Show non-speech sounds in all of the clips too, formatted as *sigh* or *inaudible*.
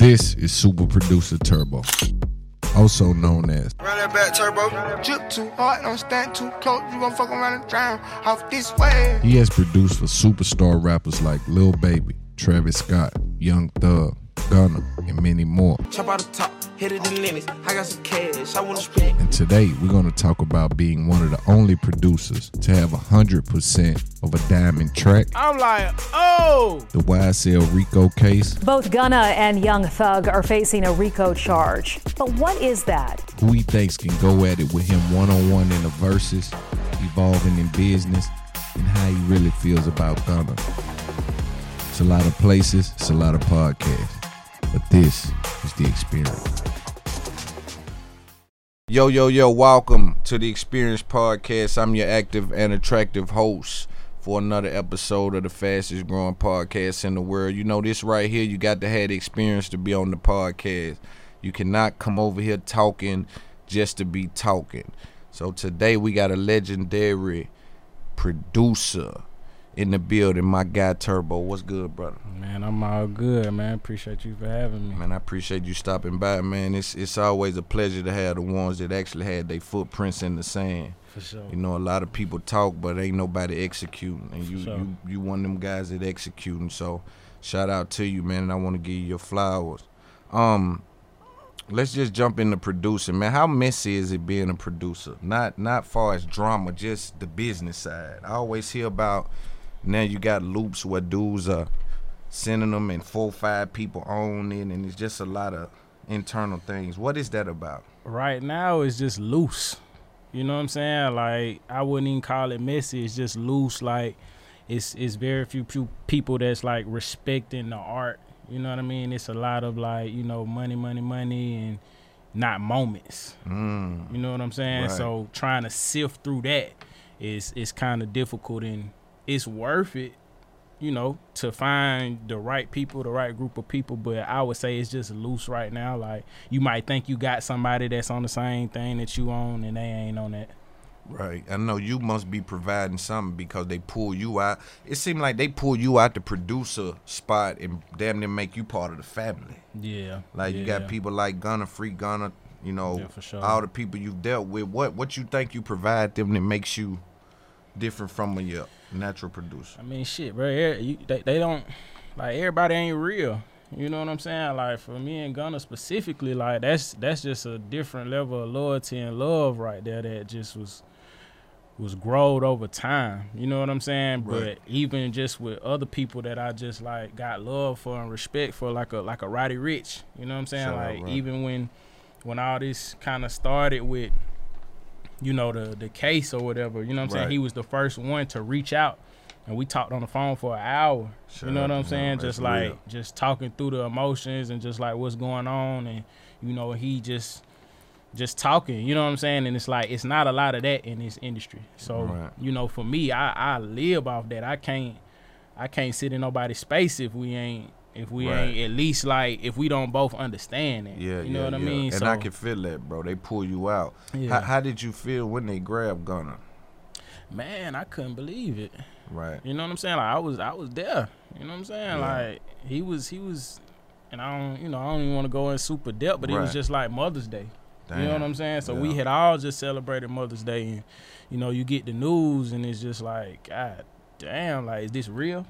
This is Super Producer Turbo, also known as Run that back turbo. Drip too hard, don't stand too close. You gon' fuck around and drown off this way. he has produced for superstar rappers like Lil Baby, Travis Scott, Young Thug, Gunna, and many more. Chop out the top, hit it in limits. I got some cash, I wanna spend. And today we're going to talk about being one of the only producers to have 100% of a diamond track, I'm like, oh, the YSL Rico case, Both Gunna and Young Thug are facing a RICO charge. But what is that? who he thinks can go at it with him one on one in the verses, evolving in business, and how he really feels about Gunna. It's a lot of places, it's a lot of podcasts, but this is the experience. Yo, yo, yo, welcome to the Experience Podcast. I'm your active and attractive host for another episode of the fastest growing podcast in the world. You know, this right here, you got to have the experience to be on the podcast. You cannot come over here talking just to be talking. So today we got a legendary producer in the building, my guy Turbo. What's good, brother? man, I'm all good, man. Appreciate you for having me. Man, I appreciate you stopping by, man. It's it's always a pleasure to have the ones that actually had their footprints in the sand. For sure. You know, a lot of people talk, but ain't nobody executing, and you sure. you you one of them guys that executing. So, shout out to you, man. And I want to give you your flowers. Um, let's just jump into producing, man. How messy is it being a producer? Not not far as drama, just the business side. I always hear about now you got loops where dudes are sending them and four five people own it, and it's just a lot of internal things. What is that about? Right now, it's just loose. You know what I'm saying? Like, I wouldn't even call it messy. It's just loose. Like, it's it's very few people that's like respecting the art. You know what I mean? It's a lot of like, you know, money, money, money, and not moments. Mm. You know what I'm saying? Right. So trying to sift through that is is kind of difficult, and it's worth it, you know, to find the right people, the right group of people. But I would say it's just loose right now. Like you might think you got somebody that's on the same thing that you own, and they ain't on that. Right. I know you must be providing something because they pull you out. It seemed like they pull you out the producer spot and damn near make you part of the family. Yeah, Like you yeah. got people like Gunna, Free Gunna, you know, Yeah, sure. all the people you've dealt with. What what you think you provide them that makes you different from your natural producer? I mean, shit, bro. You, they, they don't like everybody ain't real. You know what I'm saying? Like for me and Gunna specifically, like that's that's just a different level of loyalty and love right there that just was was growed over time. You know what I'm saying? Right. But even just with other people that I just like got love for and respect for, like a like a Roddy Ricch. You know what I'm saying? Shout out, like even when when all this kind of started with you know the the case or whatever. You know what I'm saying? He was the first one to reach out, and we talked on the phone for an hour. Shout you know what I'm saying? Just like real. just talking through the emotions and just like what's going on, and you know he just just talking. You know what I'm saying? And it's like it's not a lot of that in this industry. So Right. you know, for me, I I live off that. I can't I can't sit in nobody's space if we ain't. If we Right. ain't at least like if we don't both understand it, Yeah, you know yeah, what I yeah. mean. And so, I can feel that, bro. They pull you out. Yeah. How, how did you feel when they grabbed Gunna? man, I couldn't believe it. Right. You know what I'm saying? Like I was I was there. You know what I'm saying? Like he was he was and I don't you know, I don't even want to go in super depth, but it was just like Mother's Day. You know what I'm saying? So we had all just celebrated Mother's Day and you know, you get the news and it's just like, God damn, like is this real?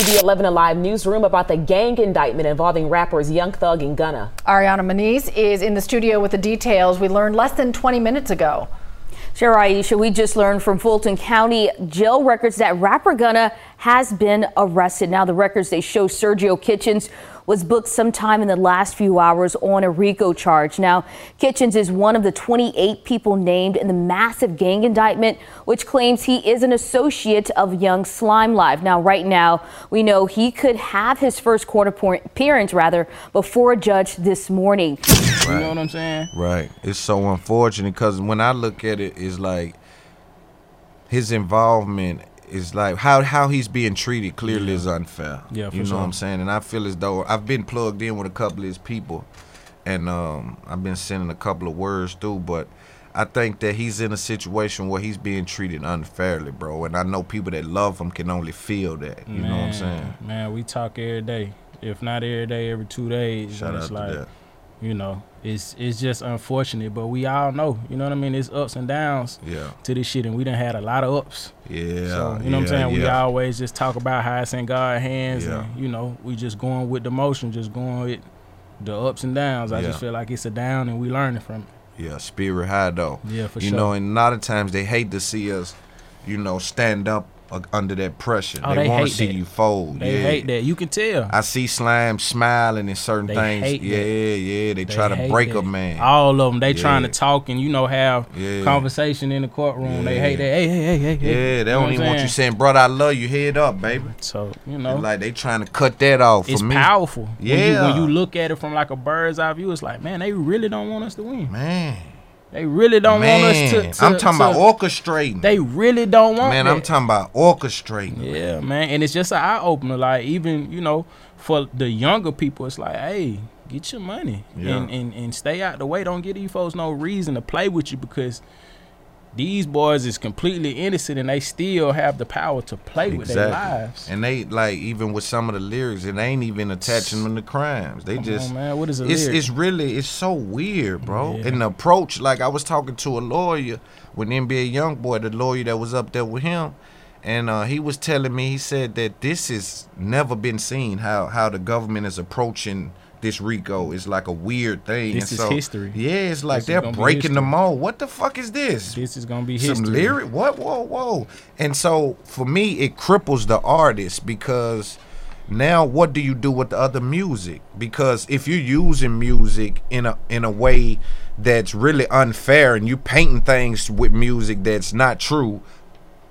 TV 11 Alive newsroom about the gang indictment involving rappers Young Thug and Gunna. Ariana Maniz is in the studio with the details we learned less than 20 minutes ago. Sure, Aisha, we just learned from Fulton County jail records that rapper Gunna has been arrested. Now, the records they show Sergio Kitchens was booked sometime in the last few hours on a RICO charge. Now, Kitchens is one of the 28 people named in the massive gang indictment, which claims he is an associate of Young Slime Life. Now, right now, we know he could have his first court appearance, rather, before a judge this morning. You know what I'm saying? Right. It's so unfortunate because when I look at it, it's like his involvement is like how how he's being treated clearly is unfair. Yeah, for you know sure. what I'm saying. And I feel as though I've been plugged in with a couple of his people, and um, I've been sending a couple of words through, but. I think that he's in a situation where he's being treated unfairly, bro. And I know people that love him can only feel that. You know what I'm saying? Man, we talk every day. if not every day, every two days. Shout out it's to like, that. You know, it's it's just unfortunate, but we all know, you know what I mean? It's ups and downs Yeah. to this shit, and we done had a lot of ups. Yeah. So you know yeah, what I'm saying? We always just talk about how it's in God's hands, Yeah. and you know, we just going with the motion, just going with the ups and downs. I Yeah. just feel like it's a down, and we learning from it. Yeah, spirit high though. Yeah, for you sure. know, and a lot of times they hate to see us, you know, stand up under that pressure. Oh, they they want to see that. you fold. They yeah. hate that. You can tell. I see slime smiling in certain They things. hate yeah, that. yeah. They, They try to break that. a man. All of them, they trying to talk and you know have Yeah. conversation in the courtroom. They hate that. Hey, hey, hey, hey. hey. yeah, they You don't even want you saying? "Brother, I love you." Head up, baby. So you know, And like they trying to cut that off for it's me. powerful. When you, Yeah. when you look at it from like a bird's eye view, it's like, man, they really don't want us to win. Man, They really don't man. want us to. to I'm talking to- about orchestrating. They really don't want. man, that. I'm talking about orchestrating. Yeah, man, and it's just an eye opener. Like even you know, for the younger people, it's like, hey, get your money Yeah. and, and and stay out the way. Don't give these folks no reason to play with you because these boys is completely innocent and they still have the power to play with their lives. And they like even with some of the lyrics, it ain't even attaching them to crimes. They Come just on, man, what is a it's lyric? it's really it's so weird, bro. Yeah. And the approach, like I was talking to a lawyer with NBA YoungBoy, the lawyer that was up there with him, and uh, he was telling me he said that this has never been seen how how the government is approaching this RICO. It's like a weird thing. This And is so- history. Yeah, it's like This they're breaking the mold. What the fuck is this? This is gonna be history. some lyric what whoa whoa and so for me it cripples the artist because now what do you do with the other music because if you're using music in a in a way that's really unfair and you painting things with music that's not true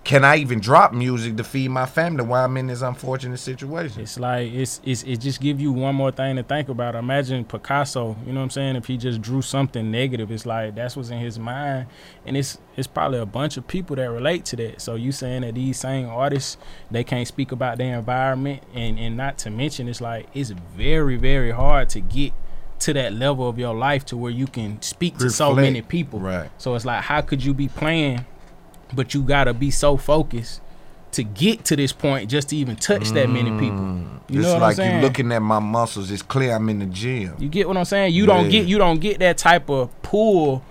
can I even drop music to feed my family while I'm in this unfortunate situation? It's like it's it's it just give you one more thing to think about. Imagine Picasso, you know what I'm saying? If he just drew something negative, it's like that's what's in his mind, and it's it's probably a bunch of people that relate to that. So you saying that these same artists they can't speak about their environment, and and not to mention it's like it's very very hard to get to that level of your life to where you can speak to so many people. Right. So it's like how could you be playing, but you gotta be so focused. To get to this point, just to even touch that many mm. people, you it's know like I'm saying? you looking at my muscles. It's clear I'm in the gym. You get what I'm saying? You don't get you don't get that type of pull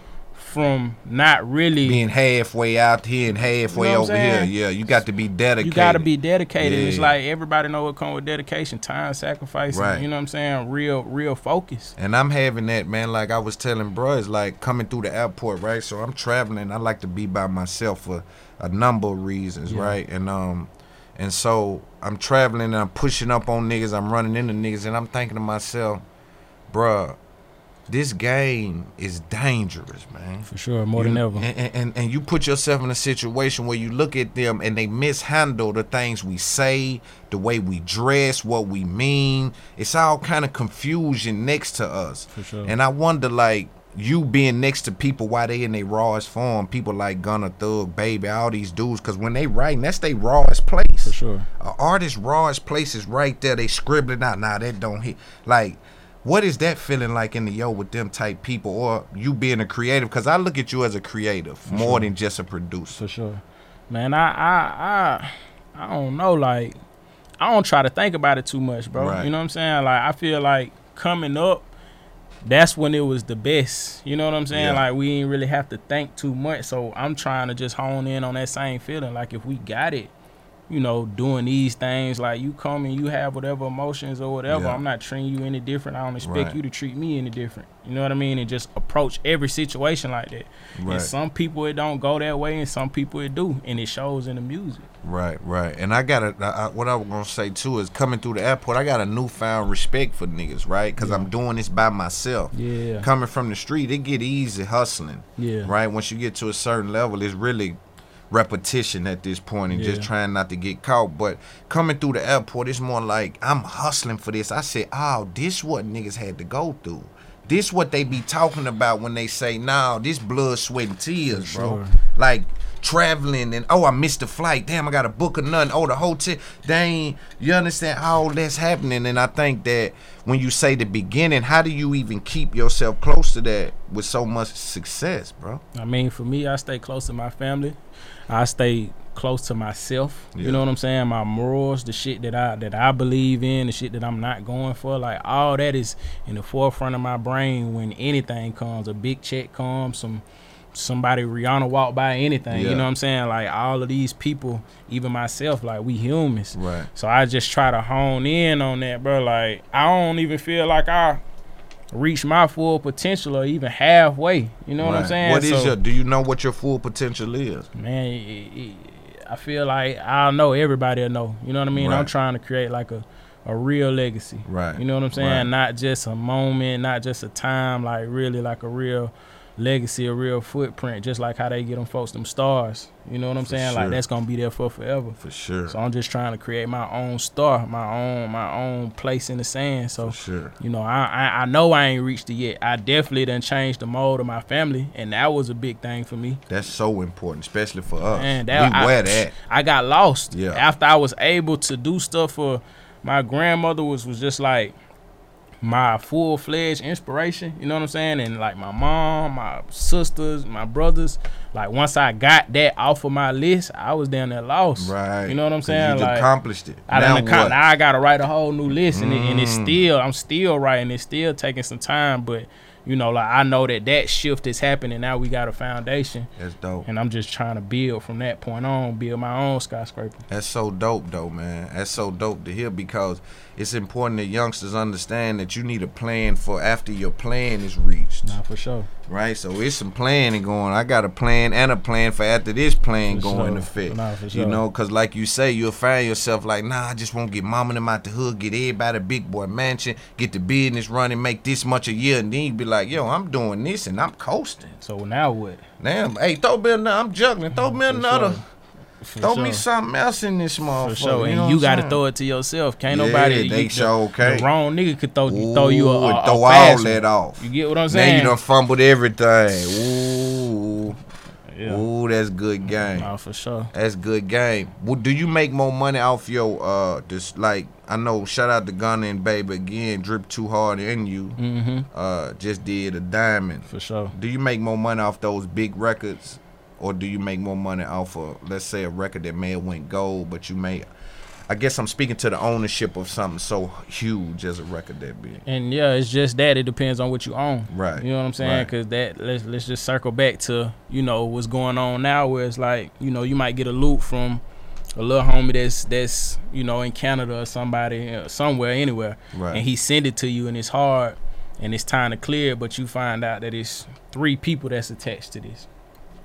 from not really being halfway out here and halfway You know over I'm here. Yeah, you got to be dedicated. you got to be dedicated. It's like everybody know what come with dedication, time, sacrifice, Right. you know what I'm saying? Real real focus. And I'm having that, man. Like I was telling bro, it's like coming through the airport, right? So I'm traveling. I like to be by myself for a number of reasons, Yeah. right? And um, and so I'm traveling and I'm pushing up on niggas. I'm running into niggas, and I'm thinking to myself, bruh, this game is dangerous, man. For sure, more You- than ever. And, and and you put yourself in a situation where you look at them and they mishandle the things we say, the way we dress, what we mean. It's all kind of confusion next to us. For sure. And I wonder, like you being next to people while they in their rawest form, people like Gunna Thug, Baby, all these dudes, because when they writing, that's their rawest place. For sure. An artist's rawest place is right there. They scribbling out. Nah, that don't hit. Like, what is that feeling like in the yo with them type people, or you being a creative? Because I look at you as a creative more than just a producer. For sure. Man, I I I I don't know, like I don't try to think about it too much, bro. Right. You know what I'm saying? Like I feel like coming up that's when it was the best. You know what I'm saying? Yeah. Like we didn't really have to think too much. So I'm trying to just hone in on that same feeling. Like if we got it, you know, doing these things, like you come and you have whatever emotions or whatever. Yeah. I'm not treating you any different. I don't expect Right. you to treat me any different. You know what I mean? And just approach every situation like that. Right. And some people it don't go that way, and some people it do, and it shows in the music. Right, right. And I got to what I was gonna say too is coming through the airport. I got a newfound respect for niggas, right? Because I'm doing this by myself. Yeah. Coming from the street, it get easy hustling. Yeah. Right. Once you get to a certain level, it's really repetition at this point and just trying not to get caught. But coming through the airport, it's more like I'm hustling for this. I said, oh, this what niggas had to go through. This what they be talking about when they say, "Nah, this blood, sweat, and tears, bro." sure. Like traveling and oh I missed the flight. Damn, I got to book a nothing. Oh, the hotel. Ain't. You understand all that's happening, and I think that when you say the beginning, how do you even keep yourself close to that with so much success, bro? I mean, for me, I stay close to my family. I stay close to myself. Yeah. You know what I'm saying? My morals, the shit that I that I believe in, the shit that I'm not going for, like all that is in the forefront of my brain when anything comes, a big check comes, some somebody Rihanna walk by anything. Yeah. You know what I'm saying? Like all of these people, even myself, like we humans. Right. So I just try to hone in on that, bro. Like I don't even feel like I reach my full potential or even halfway. You know what I'm saying? What is So- your? Do you know what your full potential is? man, it, it, I feel like I know everybody will know. You know what I mean? I'm trying to create like a, a real legacy. Right. You know what I'm saying? Right. Not just a moment, not just a time, like really like a real legacy, a real footprint, just like how they get them folks them stars. You know what I'm For saying? sure. Like that's gonna be there for forever. For sure. So I'm just trying to create my own star, my own my own place in the sand. So For sure. you know, I, I I know I ain't reached it yet. I definitely done changed the mold of my family, and that was a big thing for me. That's so important, especially for us. Man, that, we I, wear that. I got lost. Yeah. After I was able to do stuff for my grandmother was was just like my full fledged inspiration. You know what I'm saying? And like my mom, my sisters, my brothers. Like once I got that off of my list, I was down there lost. Right. You know what I'm saying? You Like accomplished it. I now what? now I gotta write a whole new list, and, it, and it's Mm. still I'm still writing. It's still taking some time, but you know, like I know that that shift is happening. Now we got a foundation, That's dope. and I'm just trying to build from that point on, build my own skyscraper. That's so dope, though, man. That's so dope to hear because it's important that youngsters understand that you need a plan for after your plan is reached, Nah, for sure. right? So it's some planning going. I got a plan and a plan for after this plan For going sure. to fit. Nah, for sure. You know, because like you say, you'll find yourself like, nah, I just won't get mama them out the hood, get everybody a big boy mansion, get the business running, make this much a year, and then you be like, yo, I'm doing this and I'm coasting. So now what? Damn, hey, throw me another. I'm juggling. Throw me another. sure. For Throw sure. me something else in this motherfucker. For sure, you know and you got to throw it to yourself. Can't Yeah, nobody. they you, sure the, wrong nigga could throw throw you a, Ooh, a, and a throw all that off. You get what I'm saying? Now you done fumbled everything. Ooh, Yeah. ooh, that's good game. Nah, for sure. That's good game. Well, do you make more money off your uh just like I know shout out to Gunna and Baby again, drip too hard in you. Mm-hmm. Uh just did a diamond. For sure. Do you make more money off those big records? Or do you make more money off of let's say a record that may have went gold, but you may I guess I'm speaking to the ownership of something so huge as a record that big. And yeah, it's just that. It depends on what you own. Right. You know what I'm saying? Right. Because that let's let's just circle back to you know what's going on now, where it's like you know you might get a loot from a little homie that's that's you know in Canada or somebody uh, somewhere anywhere, Right. and he send it to you and it's hard and it's time to clear, but you find out that it's three people that's attached to this,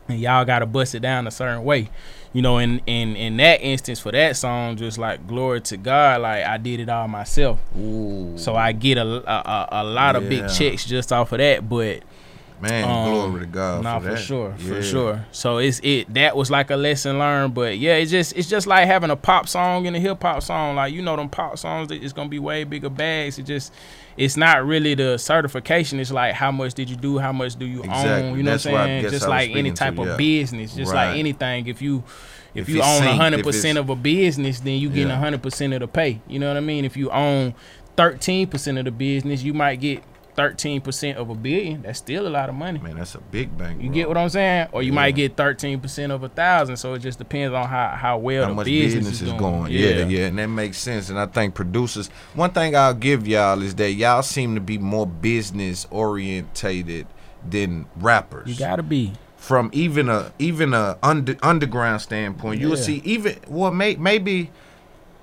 and y'all got to bust it down a certain way. You know, in in in that instance for that song, just like glory to God, like I did it all myself. Ooh. So I get a, a, a, a lot of Yeah. big checks just off of that, but Man, um, glory to God. nah, for, for, sure, Yeah. for sure. So it's it that was like a lesson learned, but yeah, it's just it's just like having a pop song and a hip hop song. Like you know, them pop songs, it's gonna be way bigger bags. It just it's not really the certification. It's like how much did you do? How much do you Exactly. own? You know That's what I'm saying? Just like any type to, of yeah. business, just Right. like anything. If you if, If you own hundred percent of a business, then you getting Yeah. hundred percent of the pay. You know what I mean? If you own thirteen percent of the business, you might get thirteen percent of a billion. That's still a lot of money. Man, that's a big bank. You get what I'm saying? Or you Yeah. might get thirteen percent of a thousand. So it just depends on how how well how the much business, business, is, is going. Yeah. yeah, and that makes sense. And I think producers, one thing I'll give y'all is that y'all seem to be more business orientated than rappers. You gotta be. From even a even a under, underground standpoint, you'll Yeah. see even well may, maybe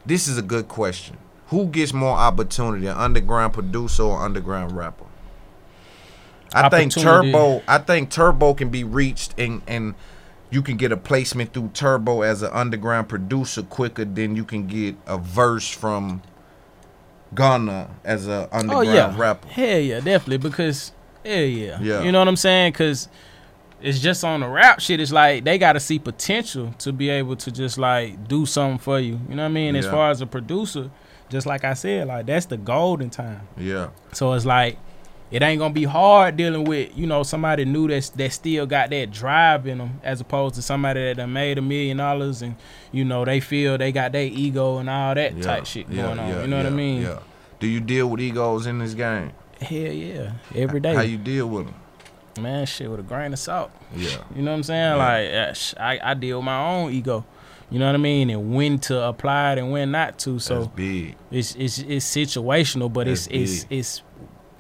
this is a good question. Who gets more opportunity, an underground producer or underground rapper? I think Turbo. I think Turbo can be reached and and you can get a placement through Turbo as an underground producer quicker than you can get a verse from Gunna as a Oh underground yeah, rapper. hell yeah, definitely because hell yeah, Yeah. You know what I'm saying? Because it's just on the rap shit. It's like they got to see potential to be able to just like do something for you. You know what I mean? As far as a producer, just like I said, like that's the golden time. Yeah, So it's like it ain't gonna be hard dealing with you know somebody new that's that still got that drive in them as opposed to somebody that done made a million dollars and you know they feel they got their ego and all that Yeah, type shit yeah, going on. yeah, you know what I mean? Yeah. Do you deal with egos in this game? Hell yeah, every day. How you deal with them? man, shit with a grain of salt. Yeah. You know what I'm saying? Like I, I deal with my own ego. You know what I mean? And when to apply it and when not to. So big. it's it's it's situational, but it's That's it's big. it's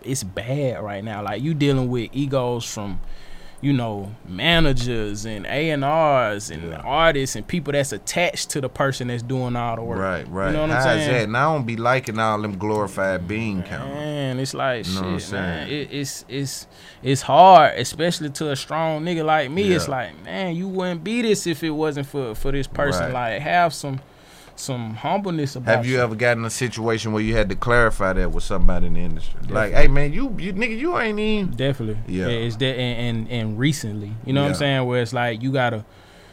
it's bad right now. Like you dealing with egos from, you know, managers and A and R's and Yeah. artists and people that's attached to the person that's doing all the work. Right, right. You know what I'm How's saying? that? And I don't be liking all them glorified bean counters. Man, it's like You know what I'm shit, man. saying? It, it's it's it's hard, especially to a strong nigga like me. It's like, man, you wouldn't be this if it wasn't for for this person. Right. Like, have some some humbleness about. Have you ever gotten a situation where you had to clarify that with somebody in the industry? Like, hey man, you you nigga, you ain't even Definitely. Yeah. It's that and, and and recently, you know what I'm saying? Where it's like you gotta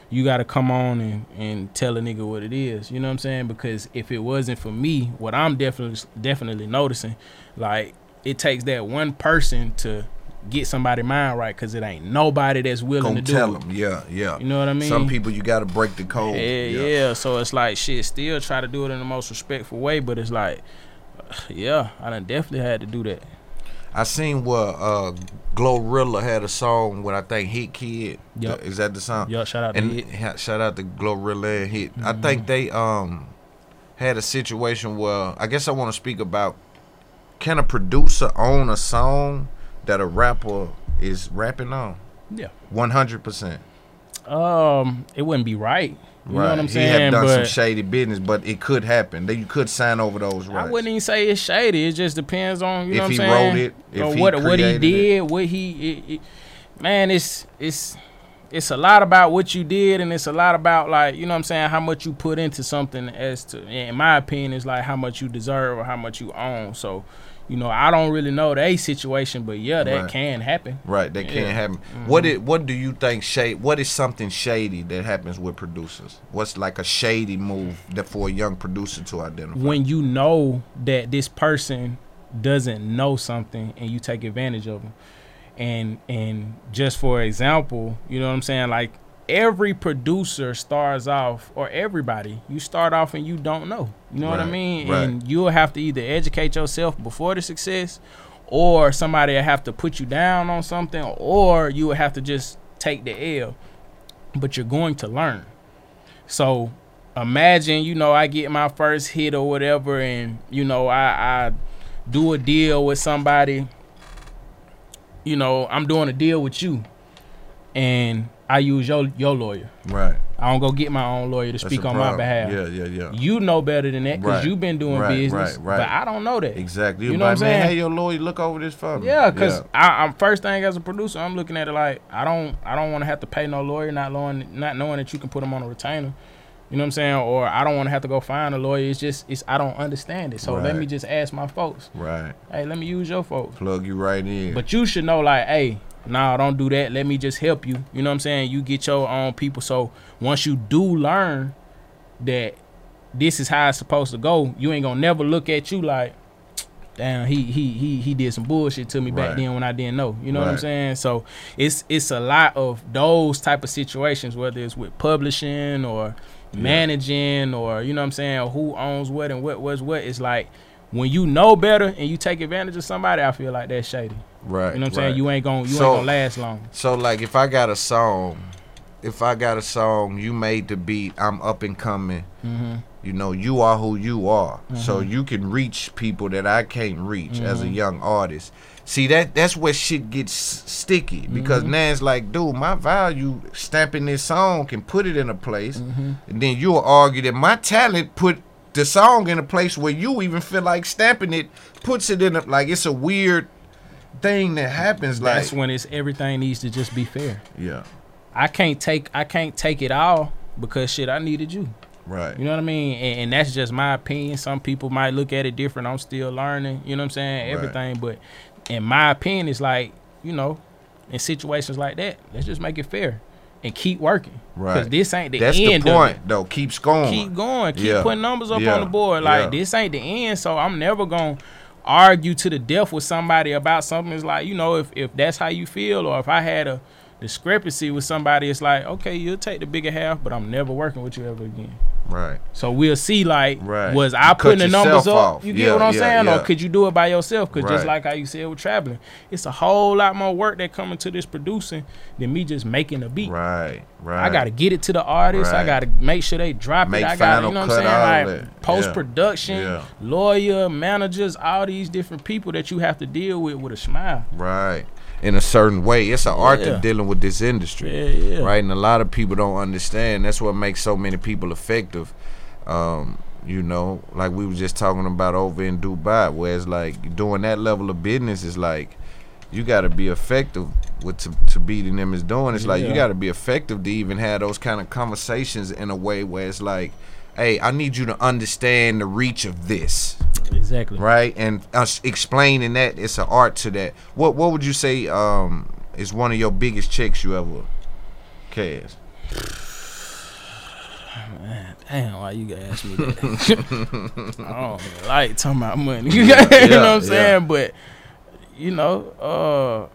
you gotta come on and, and tell a nigga what it is. You know what I'm saying? Because if it wasn't for me, what I'm definitely definitely noticing, like it takes that one person to get somebody mind right, cause it ain't nobody that's willing gonna to do tell it. them. Yeah, yeah. You know what I mean? Some people you got to break the code. Yeah, yeah. So it's like shit. Still try to do it in the most respectful way, but it's like, *sighs* yeah, I done definitely had to do that. I seen where uh, Glorilla had a song with I think Hitkidd. Yup. Is that the song? Yeah, shout out to Hit. Mm-hmm. shout out to Glorilla and Hit. I think they um had a situation where I guess I want to speak about can a producer own a song that a rapper is rapping on? Yeah. One hundred percent. Um, it wouldn't be right. You know what I'm saying? He have done some shady business, but it could happen. That you could sign over those rights. I wouldn't even say it's shady. It just depends on you If know what I'm he saying. wrote it, if he what what he did, what he. It, it, man, it's it's it's a lot about what you did, and it's a lot about like you know what I'm saying how much you put into something. As to, in my opinion, is like how much you deserve or how much you own. So. You know, I don't really know the situation, but yeah, that Right. can happen. Right, that Yeah. can't happen. Mm-hmm. What it, what do you think shade? What is something shady that happens with producers? What's like a shady move that for a young producer to identify? when you know that this person doesn't know something and you take advantage of them and and just for example you know what i'm saying like every producer starts off or everybody you start off and you don't know. You know what i mean? Right. and you'll have to either educate yourself before the success or somebody will have to put you down on something or you will have to just take the l. But you're going to learn. So imagine, you know, I get my first hit or whatever, and you know, I, I do a deal with somebody. You know, I'm doing a deal with you, and I use your your lawyer. right, I don't go get my own lawyer to That's speak on my behalf. Yeah, yeah, yeah. You know better than that because Right, you've been doing right, business, right, right. but I don't know that. Exactly. You You know what I'm man, saying? hey, your lawyer, look over this for me. Yeah, cause I, I'm first thing as a producer, I'm looking at it like I don't, I don't want to have to pay no lawyer, not knowing, not knowing that you can put them on a retainer. You know what I'm saying? Or I don't want to have to go find a lawyer. It's just, it's I don't understand it. So let me just ask my folks. right, Hey, let me use your folks. plug you right in. But you should know, like, hey, nah, don't do that. Let me just help you. You know what I'm saying? You get your own people. So once you do learn that this is how it's supposed to go, you ain't gonna never look at you like, damn, he he he he did some bullshit to me back then when I didn't know. You know what I'm saying? So it's it's a lot of those type of situations, whether it's with publishing or managing or you know what I'm saying, or who owns what and what was what. It's like when you know better and you take advantage of somebody, I feel like that's shady. Right. You know what I'm right. saying? You ain't gonna you So- ain't gonna last long. So like if I got a song, if I got a song, you made the beat, I'm up and coming. Mm-hmm. You know, you are who you are. So you can reach people that I can't reach as Mm-hmm. a young artist. See that that's where shit gets sticky because Mm-hmm. now it's like, dude, my value stamping this song can put it in a place, Mm-hmm. and then you'll argue that my talent put the song in a place where you even feel like stamping it puts it in a like it's a weird thing that happens. Like, That's when it's everything needs to just be fair. yeah, I can't take I can't take it all because shit I needed you. right. You know what I mean? And, and that's just my opinion. Some people might look at it different. I'm still learning. You know what I'm saying? Right. Everything, but in my opinion, it's like you know, in situations like that, let's just make it fair and keep working. Right. Because this ain't the That's end the of point, though. Keep scoring. keep going, keep Yeah. putting numbers up Yeah. on the board. Like Yeah. this ain't the end, so I'm never gonna argue to the death with somebody about something. It's like you know, if if that's how you feel, or if I had a discrepancy with somebody, it's like okay, you'll take the bigger half, but I'm never working with you ever again. Right. So we'll see, like, Right. was I cut putting the numbers up? off. You get Yeah, what I'm yeah, saying? yeah. Or could you do it by yourself? Because just like how you said with traveling, it's a whole lot more work that coming to this producing than me just making a beat. Right. Right. I gotta get it to the artist. I gotta make sure they drop Make it. I gotta, you know what I'm saying? Like post production, lawyer, managers, all these different people that you have to deal with with a smile. Right. In a certain way, it's an art Yeah. to dealing with this industry. Yeah, yeah. Right, and a lot of people don't understand. That's what makes so many people effective. Um, you know, like we were just talking about over in Dubai, where it's like doing that level of business is like you got to be effective with to, to beating them is doing. It's like you got to be effective to even have those kind of conversations in a way where it's like, hey, I need you to understand the reach of this Exactly. right? And us explaining that it's an art to that. What what would you say um is one of your biggest checks you ever cash? *sighs* Damn, why you gotta ask me that? *laughs* I don't like talking about money. *laughs* you know what I'm yeah. saying? But you know,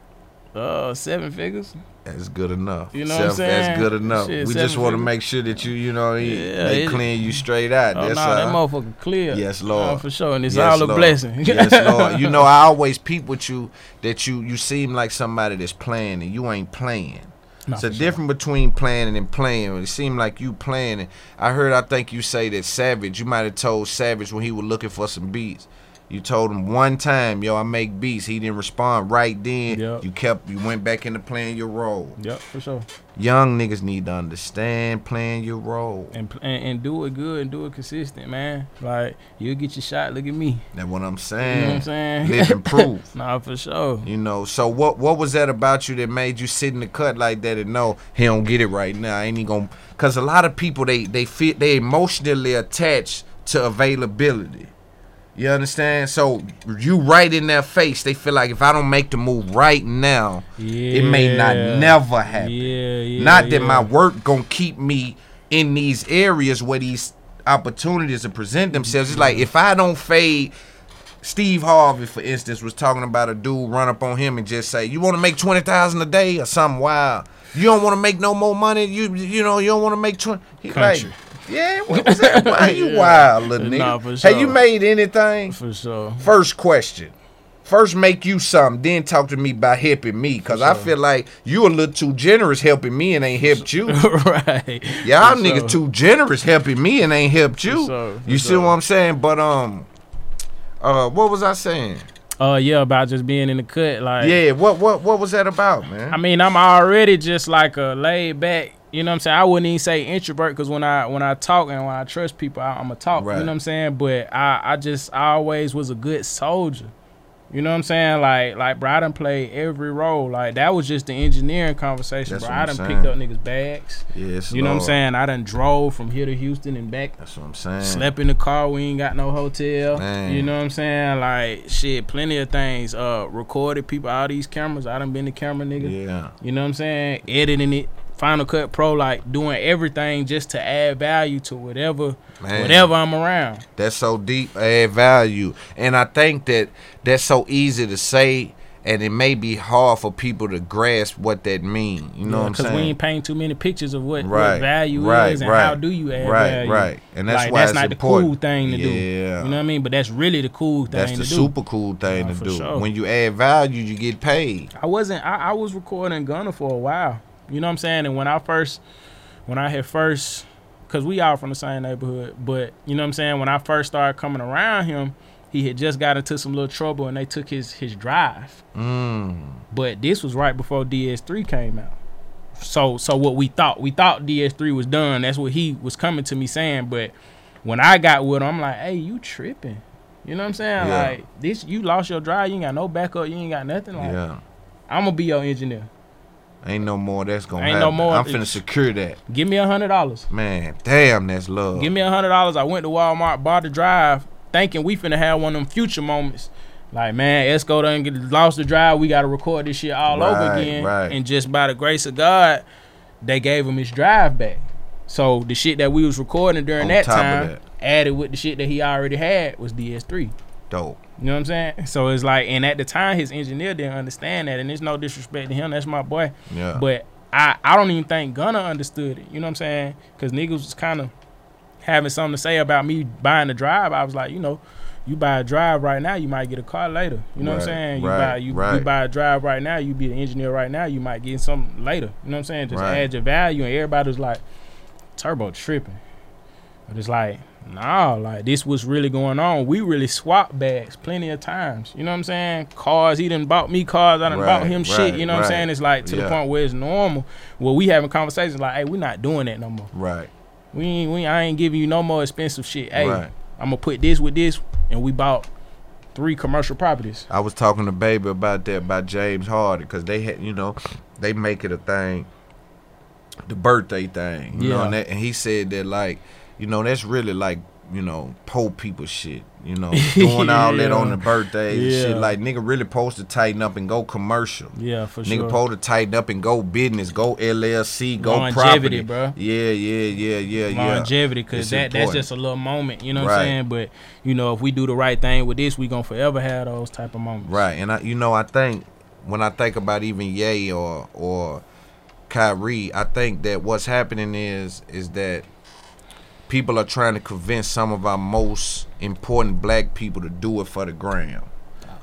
uh, uh, seven figures. That's good enough. You know what I'm That's good enough. Shit, we just want to make sure that you you know Yeah, they it- clean you straight out. Oh no, That's that uh, motherfucker clear. Yes, Lord. for sure, and it's Yes, all a blessing. yes, Lord. You know, I always peep with you that you you seem like somebody that's playing and you ain't playing. No, it's a for sure. difference between planning and playing. It seemed like you planning. I heard, I think you say that Savage. You might have told Savage when he was looking for some beats. You told him one time, yo, I make beats. He didn't respond right then. Yep. You kept, you went back into playing your role. Yep, for sure. Young niggas need to understand playing your role. And, and and do it good and do it consistent, man. Like you'll get your shot. Look at me. That's what I'm saying. You know what I'm saying? Live and *laughs* prove. nah, for sure. You know, so what what was that about you that made you sit in the cut like that and know he don't get it right now? I ain't even gonna cause a lot of people they they feel they emotionally attached to availability. You understand? So you right in their face, they feel like if I don't make the move right now, it may not never happen. Yeah, yeah. not that yeah. my work gonna keep me in these areas where these opportunities to present themselves. It's like if I don't fade Steve Harvey, for instance, was talking about a dude run up on him and just say, "You want to make twenty thousand a day or something wild? You don't want to make no more money. You you know you don't want to make twenty. He Country. Like, yeah, what was that? Why you Yeah. wild, little nigga? Nah, for Have you made anything? For sure. First question. First, make you something, then talk to me about helping me, cause I feel like you a little too generous helping me and ain't helped you. *laughs* right. Y'all For niggas sure. too generous helping me and ain't helped you. sure, for you see sure. what I'm saying? But um, uh, what was I saying? Uh, yeah, about just being in the cut, like. Yeah, what what what was that about, man? I mean, I'm already just like a laid back. You know what I'm saying? I wouldn't even say introvert because when I when I talk and when I trust people, I, I'm a talk. Right. You know what I'm saying? But I I just I always was a good soldier. You know what I'm saying? Like like bro, I done played every role. Like that was just the engineering conversation, That's bro. I done saying. picked up niggas bags. yes, You know what I'm saying? I done drove from here to Houston and back. That's what I'm saying. Slept in the car. We ain't got no hotel. Man. You know what I'm saying? Like shit, plenty of things. Uh, recorded people. All these cameras. I done been the camera nigga. Yeah, You know what I'm saying? Editing it, Final Cut Pro, like doing everything just to add value to whatever, Man. whatever I'm around. that's so deep, add value, and I think that that's so easy to say, and it may be hard for people to grasp what that means. You know what I'm Because we ain't painting too many pictures of what, Right, what value right, is and right, how do you add right, value. right. And that's like, why that's it's not important. the cool thing to do. Yeah. You know what I mean? But that's really the cool thing That's the do. super cool thing to do. sure. When you add value, you get paid. I wasn't. I, I was recording Gunna for a while. You know what I'm saying? And when I first, when I had first, cause we all from the same neighborhood, but you know what I'm saying? When I first started coming around him, he had just got into some little trouble, and they took his his drive. Mm. But this was right before DS3 came out. So so what we thought, we thought DS3 was done. That's what he was coming to me saying. But when I got with him, I'm like, hey, you tripping. You know what I'm saying? Yeah. Like this, you lost your drive. You ain't got no backup. You ain't got nothing. Like Yeah. I'm gonna be your engineer. Ain't no more that's gonna Ain't happen. no more. I'm finna secure that. Give me a hundred dollars. Man, damn, that's love. Give me a hundred dollars. I went to Walmart, bought the drive, thinking we finna have one of them future moments. Like man, Esco done get, lost the drive. We gotta record this shit all over again. right. And just by the grace of God, they gave him his drive back. So the shit that we was recording during On that time, that. added with the shit that he already had, was DS3. Dope. You know what I'm saying? So it's like, and at the time, his engineer didn't understand that, and there's no disrespect to him. That's my boy. Yeah. But I, I don't even think Gunna understood it. You know what I'm saying? Because niggas was kind of having something to say about me buying the drive. I was like, you know, you buy a drive right now, you might get a car later. You know what I'm saying? You right, buy you, you buy a drive right now, you be the engineer right now, you might get something later. You know what I'm saying? Just Right. add your value, and everybody was like, Turbo tripping. But it's like, nah, like this was really going on. We really swapped bags plenty of times. You know what I'm saying? Cars, he done bought me cars, I done Right, bought him shit. You know what I'm saying? It's like to Yeah. the point where it's normal. Well, we having conversations like, hey, we're not doing that no more. Right. We ain't, we I ain't giving you no more expensive shit. Hey, Right. I'm gonna put this with this, and we bought three commercial properties. I was talking to Baby about that about James Harden because they had you know they make it a thing, the birthday thing. You know, Yeah. and, that, and he said that like you know that's really like you know poor people shit. You know, *laughs* doing all that on the birthdays and Yeah. shit. Like nigga really supposed to tighten up and go commercial. Yeah, for Nigga sure. Nigga supposed to tighten up and go business, go LLC, go Longevity, property, bruh. Yeah, yeah, yeah, yeah, yeah. longevity because It's that that's just a little moment you know what i'm saying but you know if we do the right thing with this we gonna forever have those type of moments Right, and I, you know, I think when I think about even Ye or or Kyrie, I think that what's happening is is that people are trying to convince some of our most important black people to do it for the gram.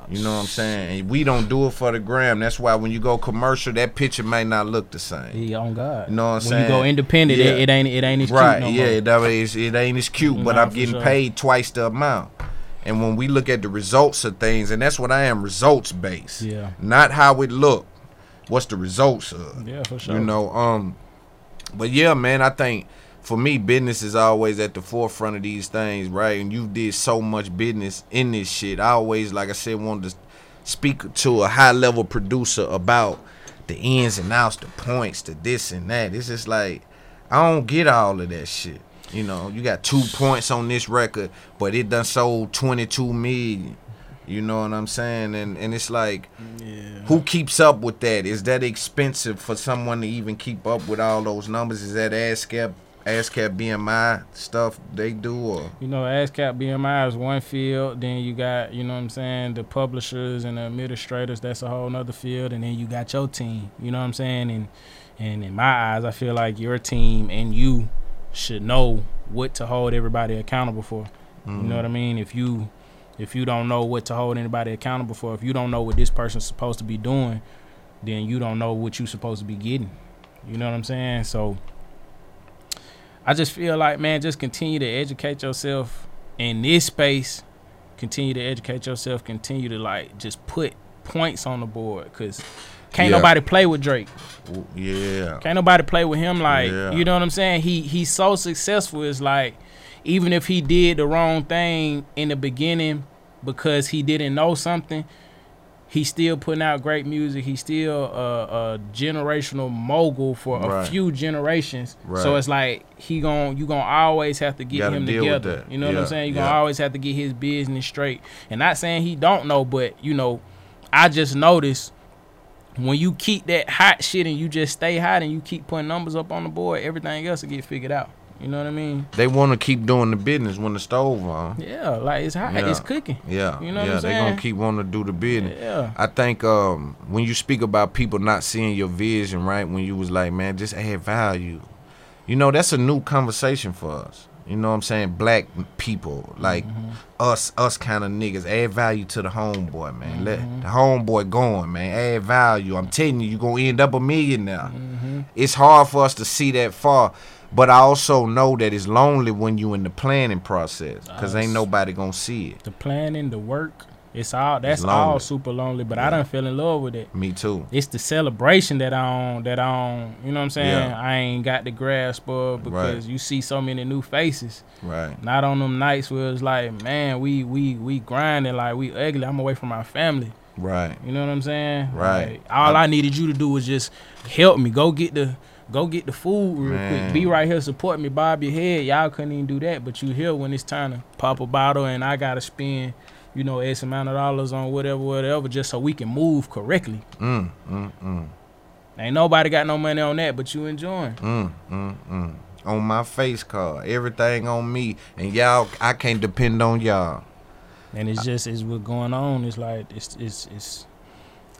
You know what I'm saying? And we don't do it for the gram. That's why when you go commercial, that picture may not look the same. yeah on god You know what I'm when saying? you go independent Yeah. it, it ain't it ain't as right, cute no yeah, that is- it ain't as cute, but Nah, I'm getting sure. paid twice the amount. And when we look at the results of things, and that's what I am, results based. Yeah. Not how it look. What's the results of? yeah for sure You know, um but yeah, man, I think for me, business is always at the forefront of these things, right? And you did so much business in this shit. I always, like I said, wanted to speak to a high level producer about the ins and outs, the points, the this and that. It's just like I don't get all of that shit. You know, you got two points on this record, but it done sold twenty two million. You know what I'm saying? And and it's like who keeps up with that? Is that expensive for someone to even keep up with all those numbers? Is that ASCAP ASCAP BMI stuff they do or? You know ASCAP BMI is one field then you got you know what I'm saying the publishers and the administrators that's a whole nother field and then you got your team you know what I'm saying? And and in my eyes I feel like your team and you should know what to hold everybody accountable for. You know mm-hmm. what I mean? If you if you don't know what to hold anybody accountable for if you don't know what this person's supposed to be doing then you don't know what you're supposed to be getting. You know what I'm saying? So I just feel like, man, just continue to educate yourself in this space. Continue to educate yourself. Continue to like just put points on the board, cause can't Yeah. nobody play with Drake. yeah. Can't nobody play with him. Like Yeah. you know what I'm saying. He he's so successful. It's like even if he did the wrong thing in the beginning because he didn't know something, he's still putting out great music. He's still a, a generational mogul for a Right. few generations. Right. So it's like he gon' you gonna always have to get him together. You know what I'm saying? You gonna always have to get his business straight. And not saying he don't know, but you know, I just noticed when you keep that hot shit and you just stay hot and you keep putting numbers up on the board, everything else will get figured out. You know what I mean? They want to keep doing the business when the stove on. Yeah, like it's hot, Yeah. it's cooking. Yeah, You know what yeah, they gonna keep wanting to do the business. Yeah. I think um, when you speak about people not seeing your vision, right? When you was like, man, just add value. You know, that's a new conversation for us. You know what I'm saying? Black people, like Mm-hmm. us, us kind of niggas, add value to the homeboy, man. Mm-hmm. Let the homeboy going, man. Add value. I'm telling you, you gonna end up a millionaire. Mm-hmm. It's hard for us to see that far, but I also know that it's lonely when you in the planning process, cause ain't nobody gonna see it. The planning, the work, it's all that's lonely. all super lonely. But I don't fell in love with it. Me too. It's the celebration that I don't that I don't you know what I'm saying? Yeah. I ain't got the grasp of because you see so many new faces. Right. Not on them nights where it's like, man, we we we grinding like we ugly. I'm away from my family. Right. You know what I'm saying? Right. Like, all I needed you to do was just help me. Go get the go get the food real Man. quick. Be right here, support me, bob your head. Y'all couldn't even do that, but you here when it's time to pop a bottle and I gotta spend, you know, X amount of dollars on whatever, whatever, just so we can move correctly. Mm, mm, mm, Ain't nobody got no money on that, but you enjoying. mm, mm, mm. On my face card, everything on me, and y'all, I can't depend on y'all. and it's just it's what's going on. It's like it's it's it's.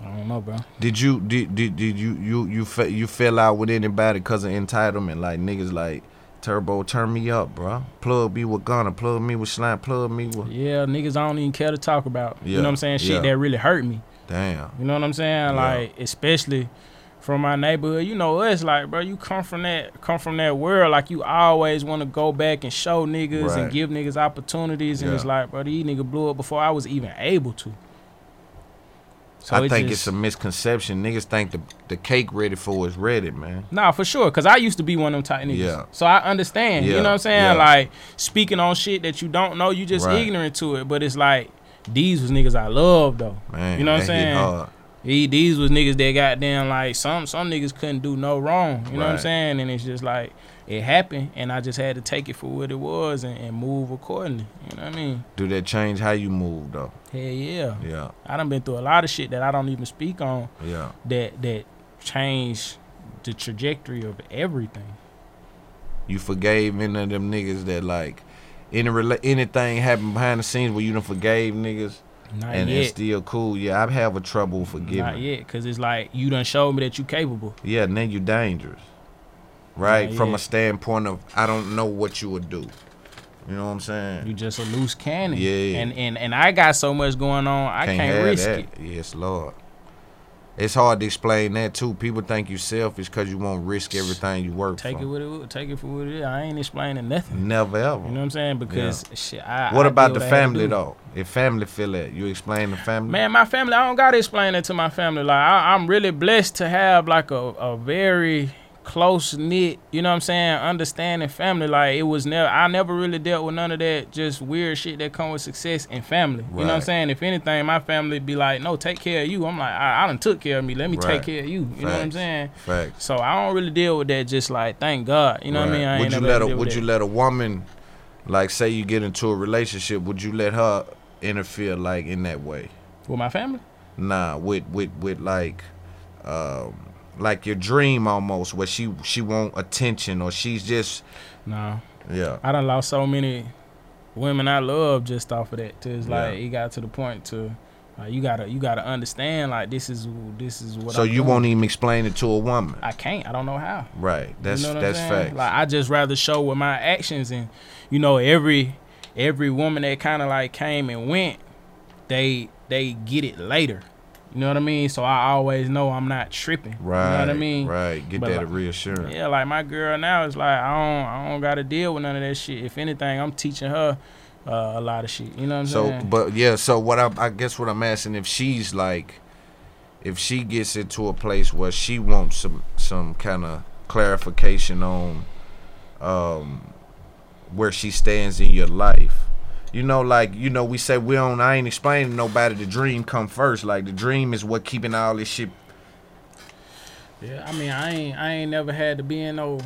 I don't know, bro. Did you did did, did you you you fe- you fell out with anybody because of entitlement? Like niggas like Turbo, turn me up, bro. Plug me with Gunna, plug me with Slime, plug me with. Yeah, niggas I don't even care to talk about. You know what I'm saying? Shit yeah. that really hurt me. Damn. You know what I'm saying? Yeah. Like especially from my neighborhood. You know us, like bro, you come from that come from that world. Like you always want to go back and show niggas Right. and give niggas opportunities. And Yeah. it's like, bro, these niggas blew up before I was even able to. So I it think just- it's a misconception. Niggas think the the cake ready for is ready, man. Nah, for sure. Cause I used to be one of them type niggas. Yeah. So I understand. Yeah. You know what I'm saying? yeah. Like speaking on shit that you don't know, you just Right. ignorant to it. But it's like these was niggas I love though. Man, you know what I'm saying? He, these was niggas that got damn like some some niggas couldn't do no wrong. You know what I'm saying? And it's just like it happened, and I just had to take it for what it was and, and move accordingly. You know what I mean? Do that change how you move though? Hell yeah. Yeah, I done been through a lot of shit that I don't even speak on yeah. that that changed the trajectory of everything. You forgave any of them niggas that like any rela- anything happened behind the scenes where you done forgave niggas Not and yet. it's still cool. Yeah, I have a trouble forgiving. Not yet, cause it's like you done showed me that you capable. Yeah, now you dangerous. Right? Not From a standpoint of I don't know what you would do. You know what I'm saying? You just a loose cannon. Yeah. And and and I got so much going on, I can't, have risk that. it. Yes, Lord. It's hard to explain that too. People think you selfish because you won't risk everything you work Take for. it what it take it for what it is. I ain't explaining nothing. Never ever. You know what I'm saying? Because shit, I what I about the what I had to family though? If family feel that, you explain the family. Man, my family, I don't gotta explain it to my family. Like I, I'm really blessed to have like a, a very close knit, you know what I'm saying, understanding family. Like it was never I never really dealt with none of that just weird shit that come with success in family. You know what I'm saying? If anything, my family be like, No, take care of you. I'm like, I, I done took care of me. Let me Right. take care of you. You know what I'm saying? Facts. So I don't really deal with that just like thank God. You know what I mean? I would you let a Would that. you let a woman, like, say you get into a relationship? Would you let her interfere like in that way? with my family? Nah, with with with like, um, like your dream almost, where she she want attention or she's just No. yeah. I done lost so many women I love just off of that. It's like Yeah. it got to the point to like you gotta you gotta understand like this is this is what. So I'm you doing. won't even explain it to a woman, I can't. I don't know how. right? That's you know that's saying? Like I just rather show with my actions and you know every every woman that kind of like came and went, they they get it later. You know what I mean? So I always know I'm not tripping. right. You know what I mean? Right. Get But that like- reassurance. Yeah, like my girl now is like I don't I don't gotta deal with none of that shit. If anything, I'm teaching her uh, a lot of shit. You know what I'm So, saying? but yeah. So what I I guess what I'm asking if she's like, if she gets into a place where she wants some some kind of clarification on, um, where she stands in your life. You know, like you know, we say we don't. I ain't explaining nobody. The dream come first. Like the dream is what keeping all this shit. yeah, I mean I ain't I ain't never had to be in no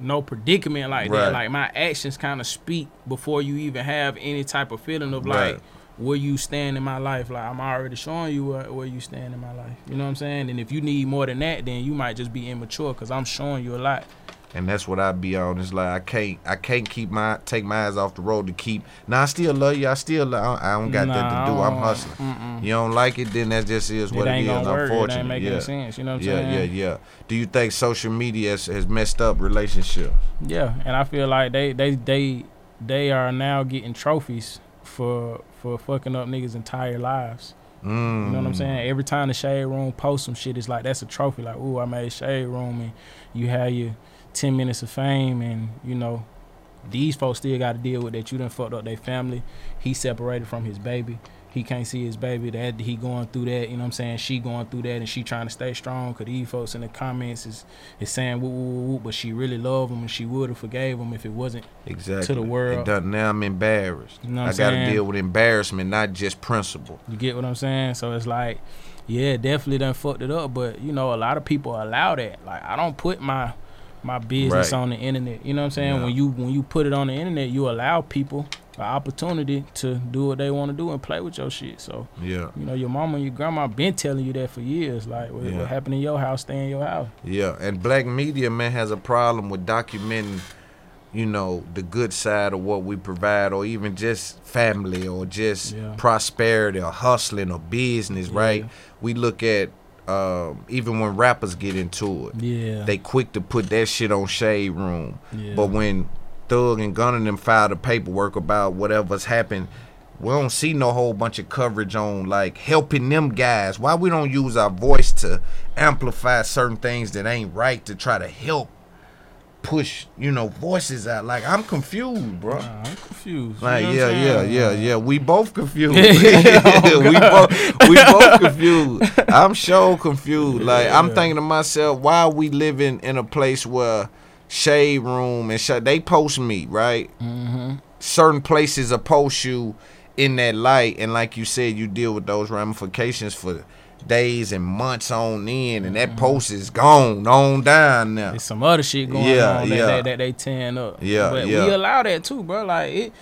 no predicament like Right. that. Like my actions kind of speak before you even have any type of feeling of like where you stand in my life. Like I'm already showing you where, where you stand in my life. You know what I'm saying? And if you need more than that, then you might just be immature because I'm showing you a lot. And that's what I be on. It's like I can't, I can't keep my take my eyes off the road to keep. Now I still love you. I still, love, I don't got Nah, that to do. I'm hustling. You don't like it, then that just is what it it is. work. It Unfortunately, ain't making yeah. sense. You know what I'm yeah, saying? yeah, yeah. Do you think social media has, has messed up relationships? Yeah, and I feel like they they they they are now getting trophies for for fucking up niggas' entire lives. Mm. You know what I'm saying? Every time the shade room posts some shit, it's like that's a trophy. Like, ooh, I made shade room, and you have your ten minutes of fame, and you know, these folks still got to deal with that. You done fucked up their family. He separated from his baby. He can't see his baby. That he going through that. You know what I'm saying? She going through that, and she trying to stay strong. Cause these folks in the comments is is saying woo woo woo, but she really love him, and she would have forgave him if it wasn't. Exactly. To the world. Done, now I'm embarrassed. You know what I got to deal with embarrassment, not just principle. You get what I'm saying? So it's like, yeah, definitely done fucked it up. But you know, a lot of people allow that. Like I don't put my my business Right. on the internet. You know what I'm saying? Yeah. When you when you put it on the internet, you allow people an opportunity to do what they want to do and play with your shit. So Yeah, you know, your mama and your grandma been telling you that for years. Like what, Yeah. what happened in your house, stay in your house. yeah. And black media man has a problem with documenting you know, the good side of what we provide, or even just family, or just Yeah. prosperity, or hustling, or business, right? We look at um, even when rappers get into it, Yeah. they quick to put that shit on Shade Room. Yeah. But when Thug and Gunna and them file the paperwork about whatever's happened, we don't see no whole bunch of coverage on like helping them guys. Why we don't use our voice to amplify certain things that ain't right to try to help push, you know, voices out. Like I'm confused, bro. Nah, I'm confused. You Like know yeah, yeah, yeah, yeah. We both confused. *laughs* Oh, *laughs* we both we *laughs* both confused. I'm so confused. Like I'm thinking to myself, why are we living in a place where shade room and sh- they post me right? Mm-hmm. Certain places post you in that light, and like you said, you deal with those ramifications for days and months on end, and that mm-hmm. post is gone on down now. There's some other shit going Yeah, on that, yeah. that, that they tearing up. Yeah, but yeah. we allow that too, bro. Like it,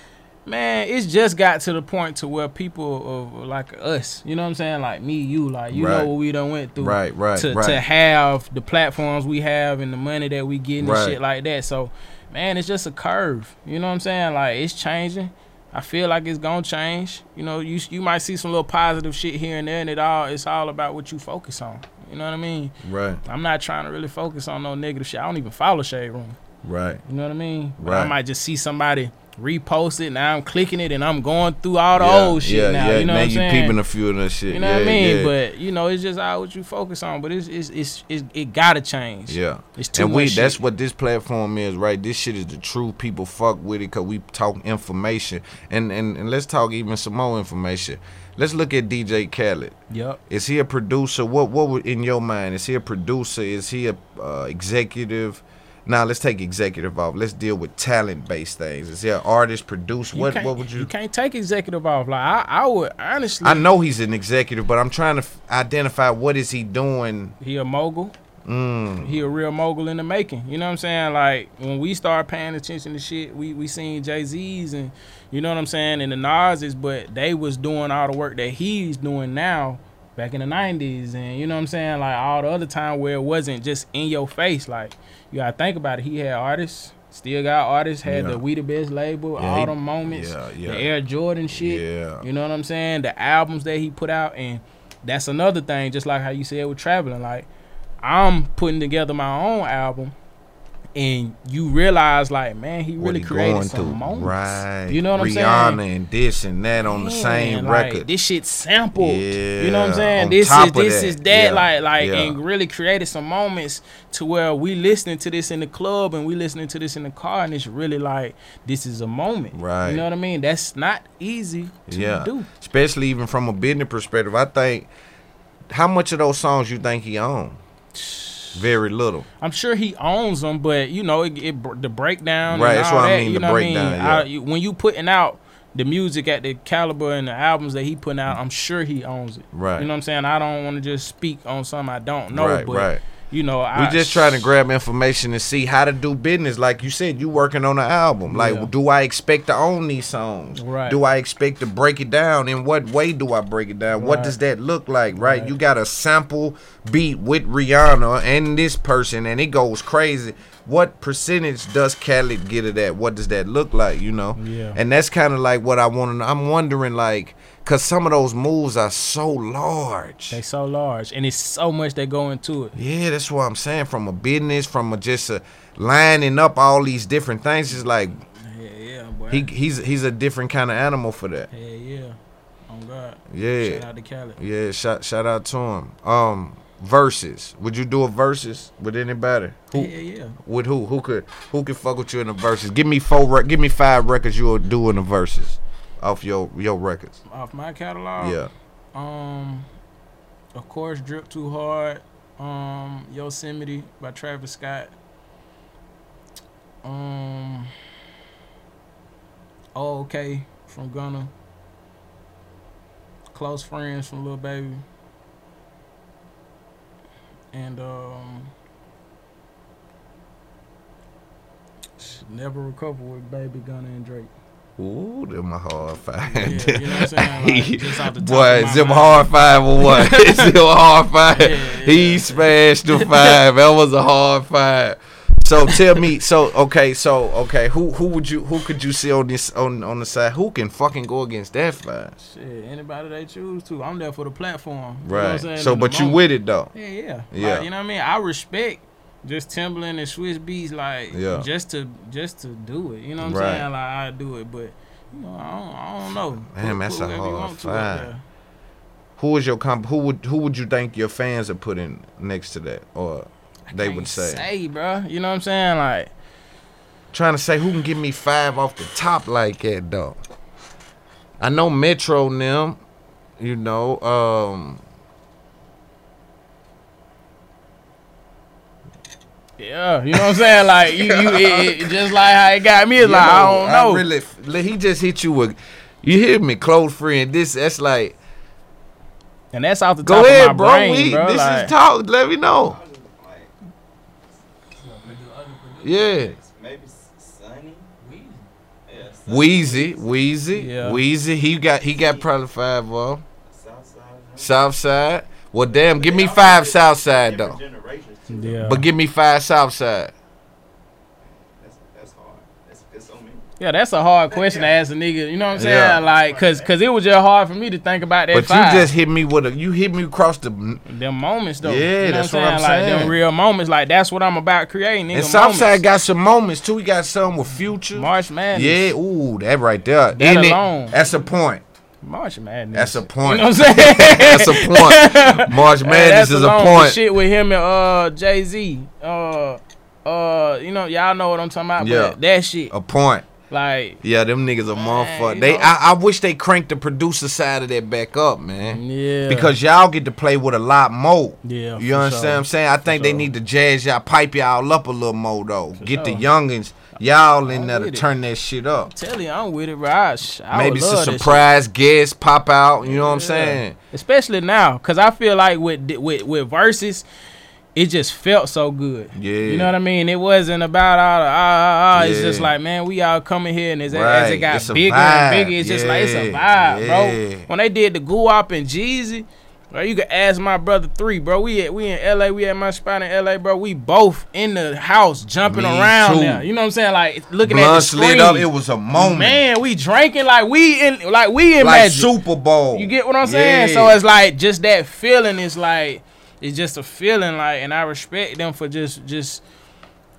man. It's just got to the point to where people of like us, you know what I'm saying, like me, you, like you Right. know what we done went through, Right, right, to right. to have the platforms we have and the money that we get and shit like that. So, man, it's just a curve. You know what I'm saying? Like it's changing. I feel like it's gonna change. You know, you you might see some little positive shit here and there, and it all it's all about what you focus on. You know what I mean? Right, I'm not trying to really focus on no negative shit. I don't even follow Shade Room. right. You know what I mean? But Right. I might just see somebody repost it. Now I'm clicking it and I'm going through all the yeah, old shit yeah, now. yeah. You know now what I'm you saying? peeping a few of that shit. you know yeah, what I mean? But you know, it's just all what you focus on. But it's it's it's, it's it gotta change. Yeah, It's too and we that's shit. what this platform is, right? This shit is the truth. People fuck with it because we talk information, and, and and let's talk even some more information. Let's look at DJ Khaled. Yep. Is he a producer? What what in your mind? Is he a producer? Is he a uh, executive? Now let's take executive off. Let's deal with talent based things. Is he an artist, produce? You What what would you? You can't take executive off. Like I, I would honestly. I know he's an executive, but I'm trying to f- identify what is he doing. he a mogul. Mm. He a real mogul in the making. You know what I'm saying? Like when we start paying attention to shit, we we seen Jay Z's and you know what I'm saying, and the Nas's, but they was doing all the work that he's doing now back in the '90s, and you know what I'm saying, like all the other time where it wasn't just in your face. Like you gotta think about it. He had artists. Still got artists, had Yeah. the We the Best label, Yeah, all he- them moments, yeah, yeah. the Air Jordan shit. Yeah. You know what I'm saying? The albums that he put out, and that's another thing. Just like how you said with traveling, like I'm putting together my own album, and you realize, like, man, he really he created some through, moments. right? You know what I'm saying? Rihanna and this and that on the same like, record. This shit sampled. you know what I'm saying? This is this that, is that yeah, like like yeah. and really created some moments to where we listening to this in the club and we listening to this in the car and it's really like this is a moment. Right. You know what I mean? That's not easy to yeah, do. especially even from a business perspective. I think how much of those songs you think he owned? Very little. I'm sure he owns them, but you know, it, it the breakdown. Right, that's what I mean, You the breakdown, I mean? yeah. I- when you putting out the music at the caliber and the albums that he putting out, I'm sure he owns it. Right. You know what I'm saying? I don't want to just speak on something I don't know, Right, but right. You know, We just trying to grab information and see how to do business. Like you said, you working on an album. Like, Yeah. do I expect to own these songs? Right. Do I expect to break it down? In what way do I break it down? What does that look like? Right? Right. You got a sample beat with Rihanna and this person, and it goes crazy. What percentage does Khaled get of that? What does that look like? You know? Yeah. And that's kind of like what I want to know. I'm wondering, like, cause some of those moves are so large. They so large, and it's so much that go into it. Yeah, that's what I'm saying. From a business, from a just a lining up all these different things, it's like Yeah, yeah, boy. he he's he's a different kind of animal for that. yeah, yeah. Oh God. Yeah. Shout out to Khaled. Yeah, shout shout out to him. Um, Verzuz. Would you do a Verzuz with anybody? Who Yeah, yeah. with who? Who could who could fuck with you in the Verzuz? Give me four. Rec- give me five records you'll do in the Verzuz off your your records. Off my catalog. Yeah. Um, of course, drip too hard. Um, Yosemite by Travis Scott. Um, oh okay from Gunna. Close friends from Lil Baby. And um, never recover with Baby Gunna and Drake. Ooh, them a hard five. Yeah, you know what I'm saying? Like, *laughs* the Boy, of my is them hard five or what? *laughs* is them hard five? Yeah, He smashed the *laughs* five. That was a hard five. So tell me, so okay, so okay, who who would you who could you see on this on on the side? Who can fucking go against that fight? Shit, anybody they choose to. I'm there for the platform. You know what I'm Right. saying? So, but you with it though. Yeah, yeah. Yeah. Like, you know what I mean? I respect just Timberland and Swizz Beatz, like Yeah. just to just to do it. You know what I'm Right. saying? Like I do it, but you know, I don't, I don't know. Damn, Put- that's put a hard fight. Who is your comp? Who would who would you think your fans are putting next to that, or they would say? say, bro. You know what I'm saying? Like, Trying to say who can give me five off the top like that though. I know Metro them, you know. Um, yeah, you know what I'm saying? Like, you, you it, it, just like how it got me. It's you like I don't know. really, he just hit you with. You hear me, close friend. This that's like. and that's off the Go top of ahead, my bro. brain, we, bro. this like, is talk. Let me know. Yeah. Maybe Sunny. Yeah, Wheezy, Wheezy, Yeah. Wheezy. He got he got probably five of 'em. Southside. Southside. Well, damn, give me five Southside though. Yeah. But give me five Southside. That's that's hard. That's, that's so many. Yeah, that's a hard question to ask a nigga. You know what I'm saying? Yeah. Like, cause, cause it was just hard for me to think about that. But five. you just hit me with a you hit me across the them moments though. Yeah, you know that's what what I'm I'm saying? Like them real moments. Like that's what I'm about creating. Nigga, Southside moments. got some moments too. We got some with Future. March Madness. Yeah, ooh, that right there. That In it, alone. that's a point. March Madness. That's a point. You know what I'm saying? *laughs* that's a point. March *laughs* Madness that's is a point. Shit with him and uh Jay Z. Uh, uh, you know y'all know what I'm talking about. Yeah. But that shit, A point. like, Yeah, them niggas a motherfucker. They, know. I, I wish they cranked the producer side of that back up, man. yeah, Because y'all get to play with a lot more. Yeah, You for understand sure. what I'm saying? I think they sure. need to jazz y'all, pipe y'all up a little more though. get the sure. youngins, y'all in there to turn that shit up. tell you I'm with it, bro. I, Maybe some love that shit. surprise guests pop out. You know what I'm saying? especially now, cause I feel like with with with Verzuz, it just felt so good. Yeah. you know what I mean. It wasn't about all the ah ah ah. It's just like man, we all coming here, and as, as it got bigger vibe. and bigger, it's just like it's a vibe, Yeah. bro. When they did the Guap and Jeezy. Bro, you could ask my brother three, bro. We at we in LA, we at my spot in LA, bro. We both in the house jumping Me around too. there. You know what I'm saying? Like looking Blunt at the screen. up. It was a moment. Man, we drinking like we in like we in like Magic. Super Bowl. You get what I'm saying? Yeah. So it's like just that feeling is like it's just a feeling like and I respect them for just just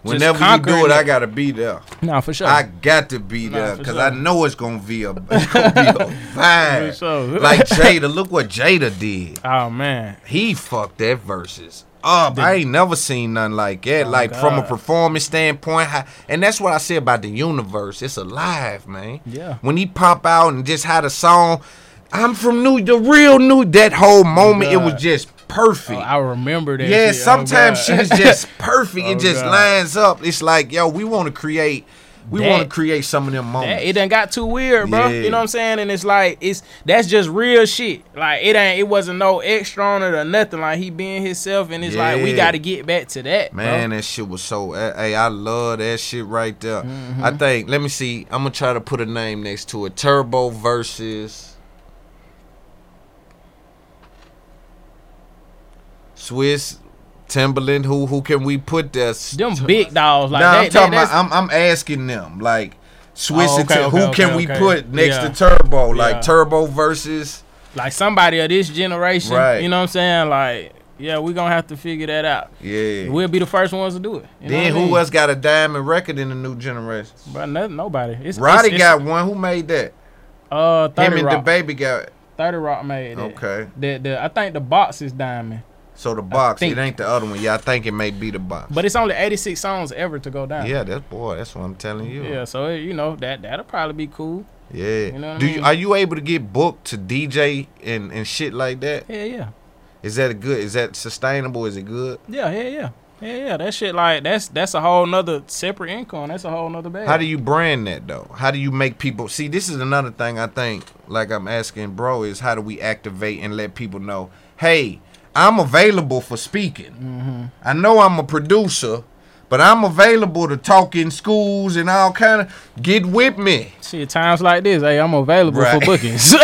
Whenever you do it, I gotta be there. no for sure. I got to be Nah, there because sure. I know it's gonna be a, *laughs* it's gonna be a vibe. Sure. like Jada, look what Jada did. *laughs* oh man. He fucked that Verzuz up. Um, I ain't never seen nothing like that. like from a Oh, performance standpoint, how, and that's what I say about the universe. It's alive, man. Yeah. When he pop out and just had a song, I'm from New, the real New. That whole moment, it was just perfect. Oh, I remember that. Yeah, shit. Oh, sometimes God. shit is just *laughs* perfect. Oh, it just God. lines up. It's like, yo, we want to create, we want to create some of them That, moments. it done got too weird, bro. Yeah. You know what I'm saying? And it's like it's that's just real shit. Like it ain't it wasn't no extra on it or nothing. Like he being himself, and it's like we got to get back to that, bro. Man, that shit was so. Hey, I love that shit right there. Mm-hmm. I think. Let me see. I'm gonna try to put a name next to it. Turbo versus Swizz Timberland. Who who can we put there? Them big dogs, like nah, they, I'm talking they, about. I'm, I'm asking them like Swizz Oh, okay, okay, who okay, can we put next Yeah. to Turbo? Yeah. Like Turbo versus. like somebody of this generation. Right. You know what I'm saying? Like, yeah, we're gonna have to figure that out. Yeah. We'll be the first ones to do it. You know then what I who mean? else got a diamond record in the new generation? But no, nobody. It's Roddy it's, it's, got one. Who made that? uh 30 Him and the baby got. 30 Roc made it. Okay. The the I think the box is diamond. So the box, it ain't the other one. Yeah, I think it may be the box. But it's only 86 songs ever to go down. yeah, that's boy. That's what I'm telling you. Yeah, so you know that that'll probably be cool. Yeah. You know what I Do you are you able to get booked to DJ and and shit like that? Yeah, yeah. Is that a good? Is that sustainable? Is it good? Yeah, yeah, yeah. Yeah, yeah. That shit like that's that's a whole nother separate income. That's a whole nother bag. How do you brand that though? How do you make people see? This is another thing I think. Like I'm asking, bro, is how do we activate and let people know? Hey, I'm available for speaking. Mm-hmm. I know I'm a producer, But I'm available to talk in schools and all kind of get with me. Shit, times like this, hey, I'm available Right. for bookings. *laughs*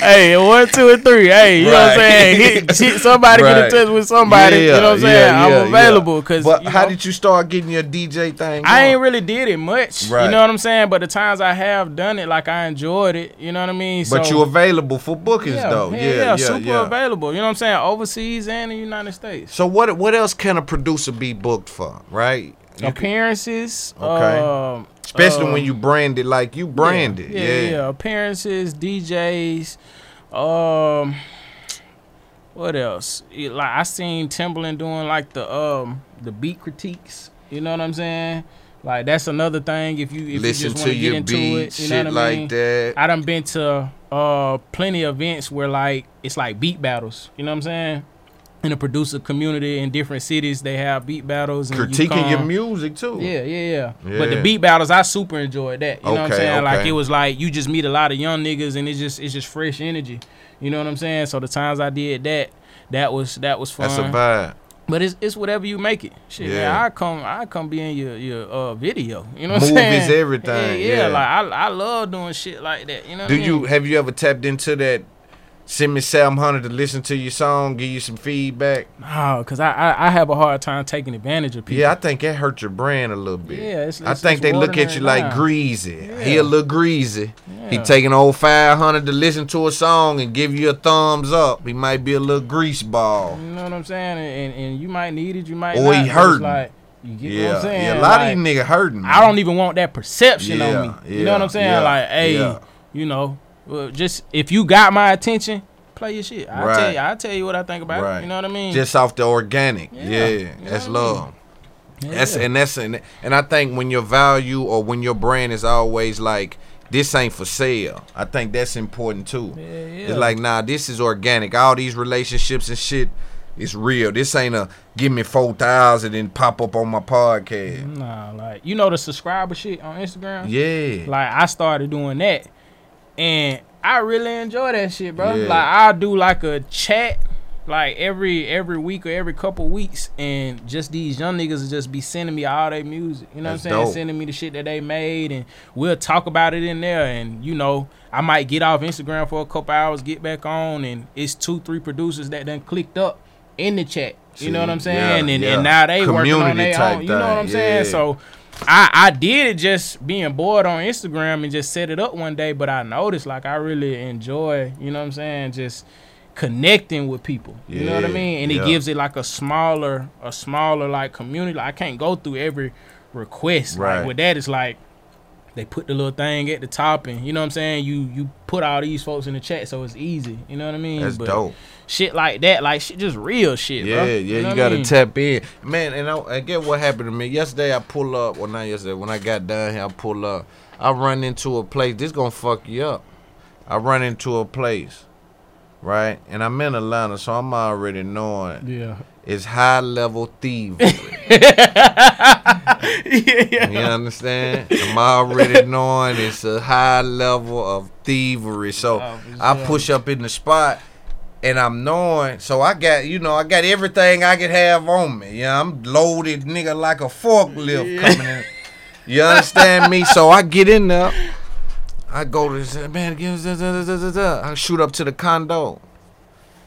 hey, one, two, and three. Hey, you know what I'm saying? Hit, somebody get in touch with somebody. you know what I'm saying? I'm available because. But how did you start getting your DJ thing? I ain't really did it much. Right. You know what I'm saying? But the times I have done it, like I enjoyed it. You know what I mean? But So- you available for bookings yeah, though. Yeah, Yeah, yeah, yeah, super yeah. available. You know what I'm saying? Overseas and the United States. So what what else can a producer be booked for, right? You Appearances. Okay. Um, especially um, when you brand it like you brand it. yeah, Yeah. yeah, yeah. Appearances, DJs. Um, what else? It- like I seen Timberland doing like the um the beat critiques. You know what I'm saying? Like that's another thing. If you if Listen you just to want to get your into it, you know what I like mean? that. I done been to uh plenty of events where like it's like beat battles. You know what I'm saying? In the producer community in different cities, they have beat battles. And you Critiquing your music too. yeah, yeah, yeah, But the beat battles, I super enjoyed that. You know what I'm Okay, saying? Like it was like you just meet a lot of young niggas, and it's just it's just fresh energy. You know what I'm saying? So the times I did that, that was that was fun. That's a vibe. But it's it's whatever you make it. Shit, Yeah. man, I come I come be in your your uh video. You know what Movies, I'm saying? Movies, everything, Yeah, yeah, yeah. Like I I love doing shit like that. You know? Do I you have you ever tapped into that? Send me seven hundred to listen to your song, give you some feedback. No, cause I, I I have a hard time taking advantage of people. Yeah, I think that hurt your brand a little bit. Yeah, it's- I think it's they look at you like down. greasy. He Yeah. a little greasy. He Yeah. taking old five hundred to listen to a song and give you a thumbs up. He might be a little grease ball. You know what I'm saying? And, and, and you might need it, you might Or not. he hurting. Like, you get what Yeah, I'm saying? yeah. A lot Like, of these niggas hurting. I don't even want that perception Yeah, on me. You know what I'm saying? like, hey, you know, well, just if you got my attention, play your shit. I'll tell you, I'll tell you what I think about it. You know what I mean? Just off the organic. Yeah, Yeah, you know that's I mean? love. That's and that's and, and I think when your value or when your brand is always like this ain't for sale. I think that's important too. yeah. It's like nah, this is organic. All these relationships and shit is real. This ain't a give me four thousand and pop up on my podcast. Nah, like you know the subscriber shit on Instagram. Yeah. Like I started doing that, and I really enjoy that shit, bro. Yeah. Like I do like a chat, like every every week or every couple weeks, and just these young niggas will just be sending me all their music. You know That's what I'm saying? dope. Sending me the shit that they made, and we'll talk about it in there. And you know, I might get off Instagram for a couple hours, get back on, and it's two, three producers that done clicked up in the chat. You know what I'm saying? yeah, and, yeah. and now they working on Community their own. You know what I'm saying? So I I did it just being bored on Instagram and just set it up one day, but I noticed like I really enjoy, you know what I'm saying, just connecting with people. You know what I mean? And yeah. it gives it like a smaller a smaller like community. Like, I can't go through every request. Right. Like with that it's like they put the little thing at the top and you know what I'm saying? You you put all these folks in the chat so it's easy. You know what I mean? That's But dope. Shit like that, like shit just real shit, Yeah, bro. yeah, know you, gotta mean? tap in, man. And I, I get what happened to me yesterday. I pull up, well, not yesterday. When I got down here, I pull up. I run into a place. This gonna fuck you up. I run into a place, right? And I'm in Atlanta, so I'm already knowing Yeah. it's high level thievery. *laughs* yeah. You understand? I'm already knowing it's a high level of thievery. So Oh, I push up in the spot and I'm knowing so I got you know, I got everything I could have on me. Yeah, I'm loaded nigga like a forklift coming in. You understand me? So I get in there. I go to this man. I shoot up to the condo.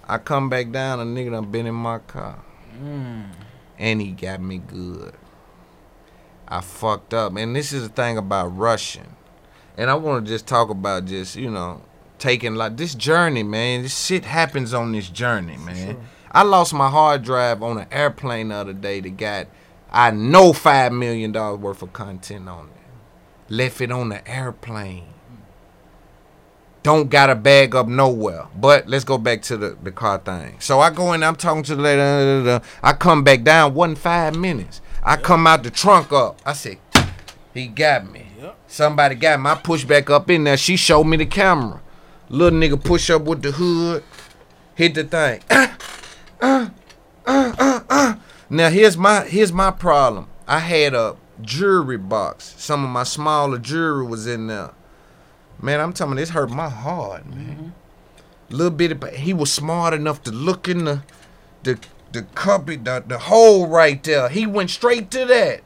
I come back down, a nigga done been in my car. Hmm. And he got me good. I fucked up. And this is the thing about rushing. And I want to just talk about just, you know, taking like this journey, man. This shit happens on this journey, man. I lost my hard drive on an airplane the other day that got, I know, $5 million worth of content on it. Left it on the airplane. Don't got a bag up nowhere. But let's go back to the, the car thing. So I go in, I'm talking to the lady. da. I come back down, wasn't five minutes. I come out the trunk up. I said, he got me. Somebody got me. I push back up in there. She showed me the camera. Little nigga push up with the hood, hit the thing. Uh, uh, uh, uh. Now here's my here's my problem. I had a jewelry box. Some of my smaller jewelry was in there. Man, I'm telling you, this hurt my heart, man. Little bit, but he was smart enough to look in the the the cupboard, the, the hole right there. He went straight to that.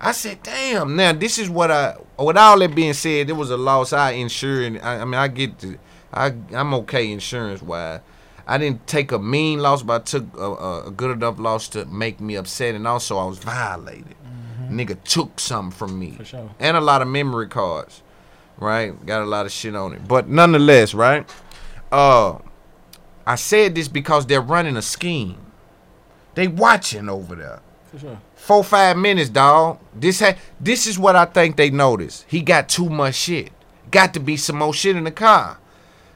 I said, damn. Now this is what I. With all that being said, it was a loss. I insured. I, I mean, I get the. I I'm okay insurance wise. I didn't take a mean loss, but I took a, a, a good enough loss to make me upset, and also I was violated. Nigga took something from me, For sure. and a lot of memory cards. Right, got a lot of shit on it, but nonetheless, right. Uh, I said this because they're running a scheme. They watching over there. For sure. Four five minutes, dog. This ha- this is what I think they noticed. He got too much shit. Got to be some more shit in the car.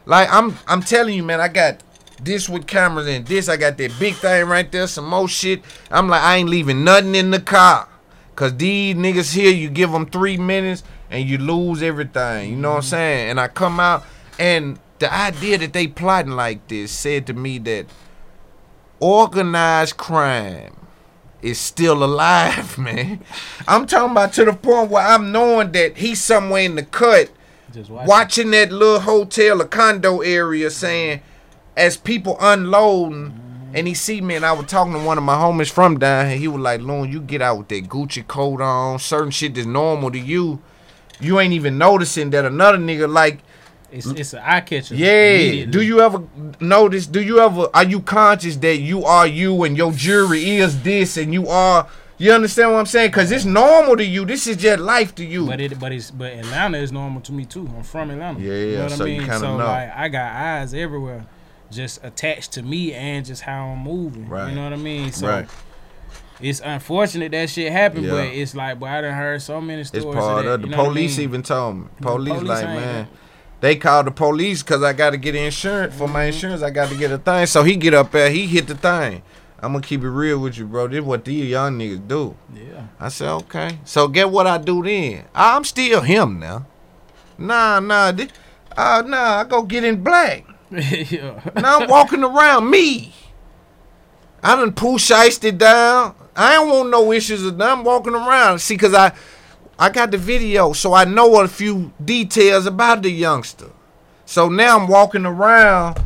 Like I'm I'm telling you, man. I got this with cameras and this. I got that big thing right there. Some more shit. I'm like I ain't leaving nothing in the car. Cause these niggas here, you give them three minutes and you lose everything. You know what I'm mm-hmm. saying? And I come out and the idea that they plotting like this said to me that organized crime is still alive, *laughs* man. I'm talking about to the point where I'm knowing that he's somewhere in the cut Just watching that little hotel or condo area saying as people unloading and he see me and I was talking to one of my homies from down here, he was like, Loon, you get out with that Gucci coat on, certain shit that's normal to you. You ain't even noticing that another nigga like It's it's an eye catcher. yeah. Do you ever notice? Do you ever? Are you conscious that you are you and your jury is this and you are? You understand what I'm saying? Cause it's normal to you. This is just life to you. But it, but it's, but Atlanta is normal to me too. I'm from Atlanta. Yeah, You yeah, know what so I you mean? kinda so know. like, I got eyes everywhere, just attached to me and just how I'm moving. Right. You know what I mean? So Right. it's unfortunate that shit happened, Yeah. but it's like, but I done heard so many stories. It's part of, that, the you what I police mean? even told me. Police, police like man, they called the police because I got to get insurance for Mm-hmm. my insurance. I got to get a thing. So he get up there, he hit the thing. I'm gonna keep it real with you, bro. This what these young niggas do. Yeah. I said okay. So get what I do then. I'm still him now. Nah, nah, thi- uh, nah. I go get in black. *laughs* yeah. Now I'm walking around me. I done pull shiesty down. I don't want no issues. I'm walking around. See, cause I I got the video, so I know a few details about the youngster. So now I'm walking around.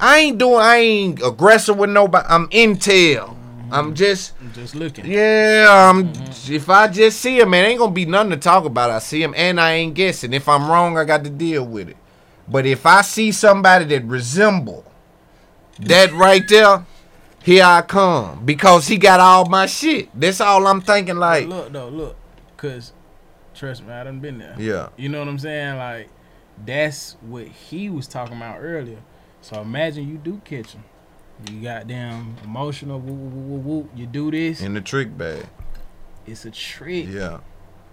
I ain't doing I ain't aggressive with nobody. I'm intel. I'm just I'm just looking. yeah, um, if I just see him, man, ain't gonna be nothing to talk about. I see him, and I ain't guessing. If I'm wrong, I got to deal with it. But if I see somebody that resemble that right there, here I come because he got all my shit. That's all I'm thinking. Like, look though, look, cause trust me, I done been there. Yeah. You know what I'm saying? Like that's what he was talking about earlier. So imagine you do catch him. You got damn emotional. Woo, woo, woo, woo, woo. You do this. in the trick bag. It's a trick. Yeah,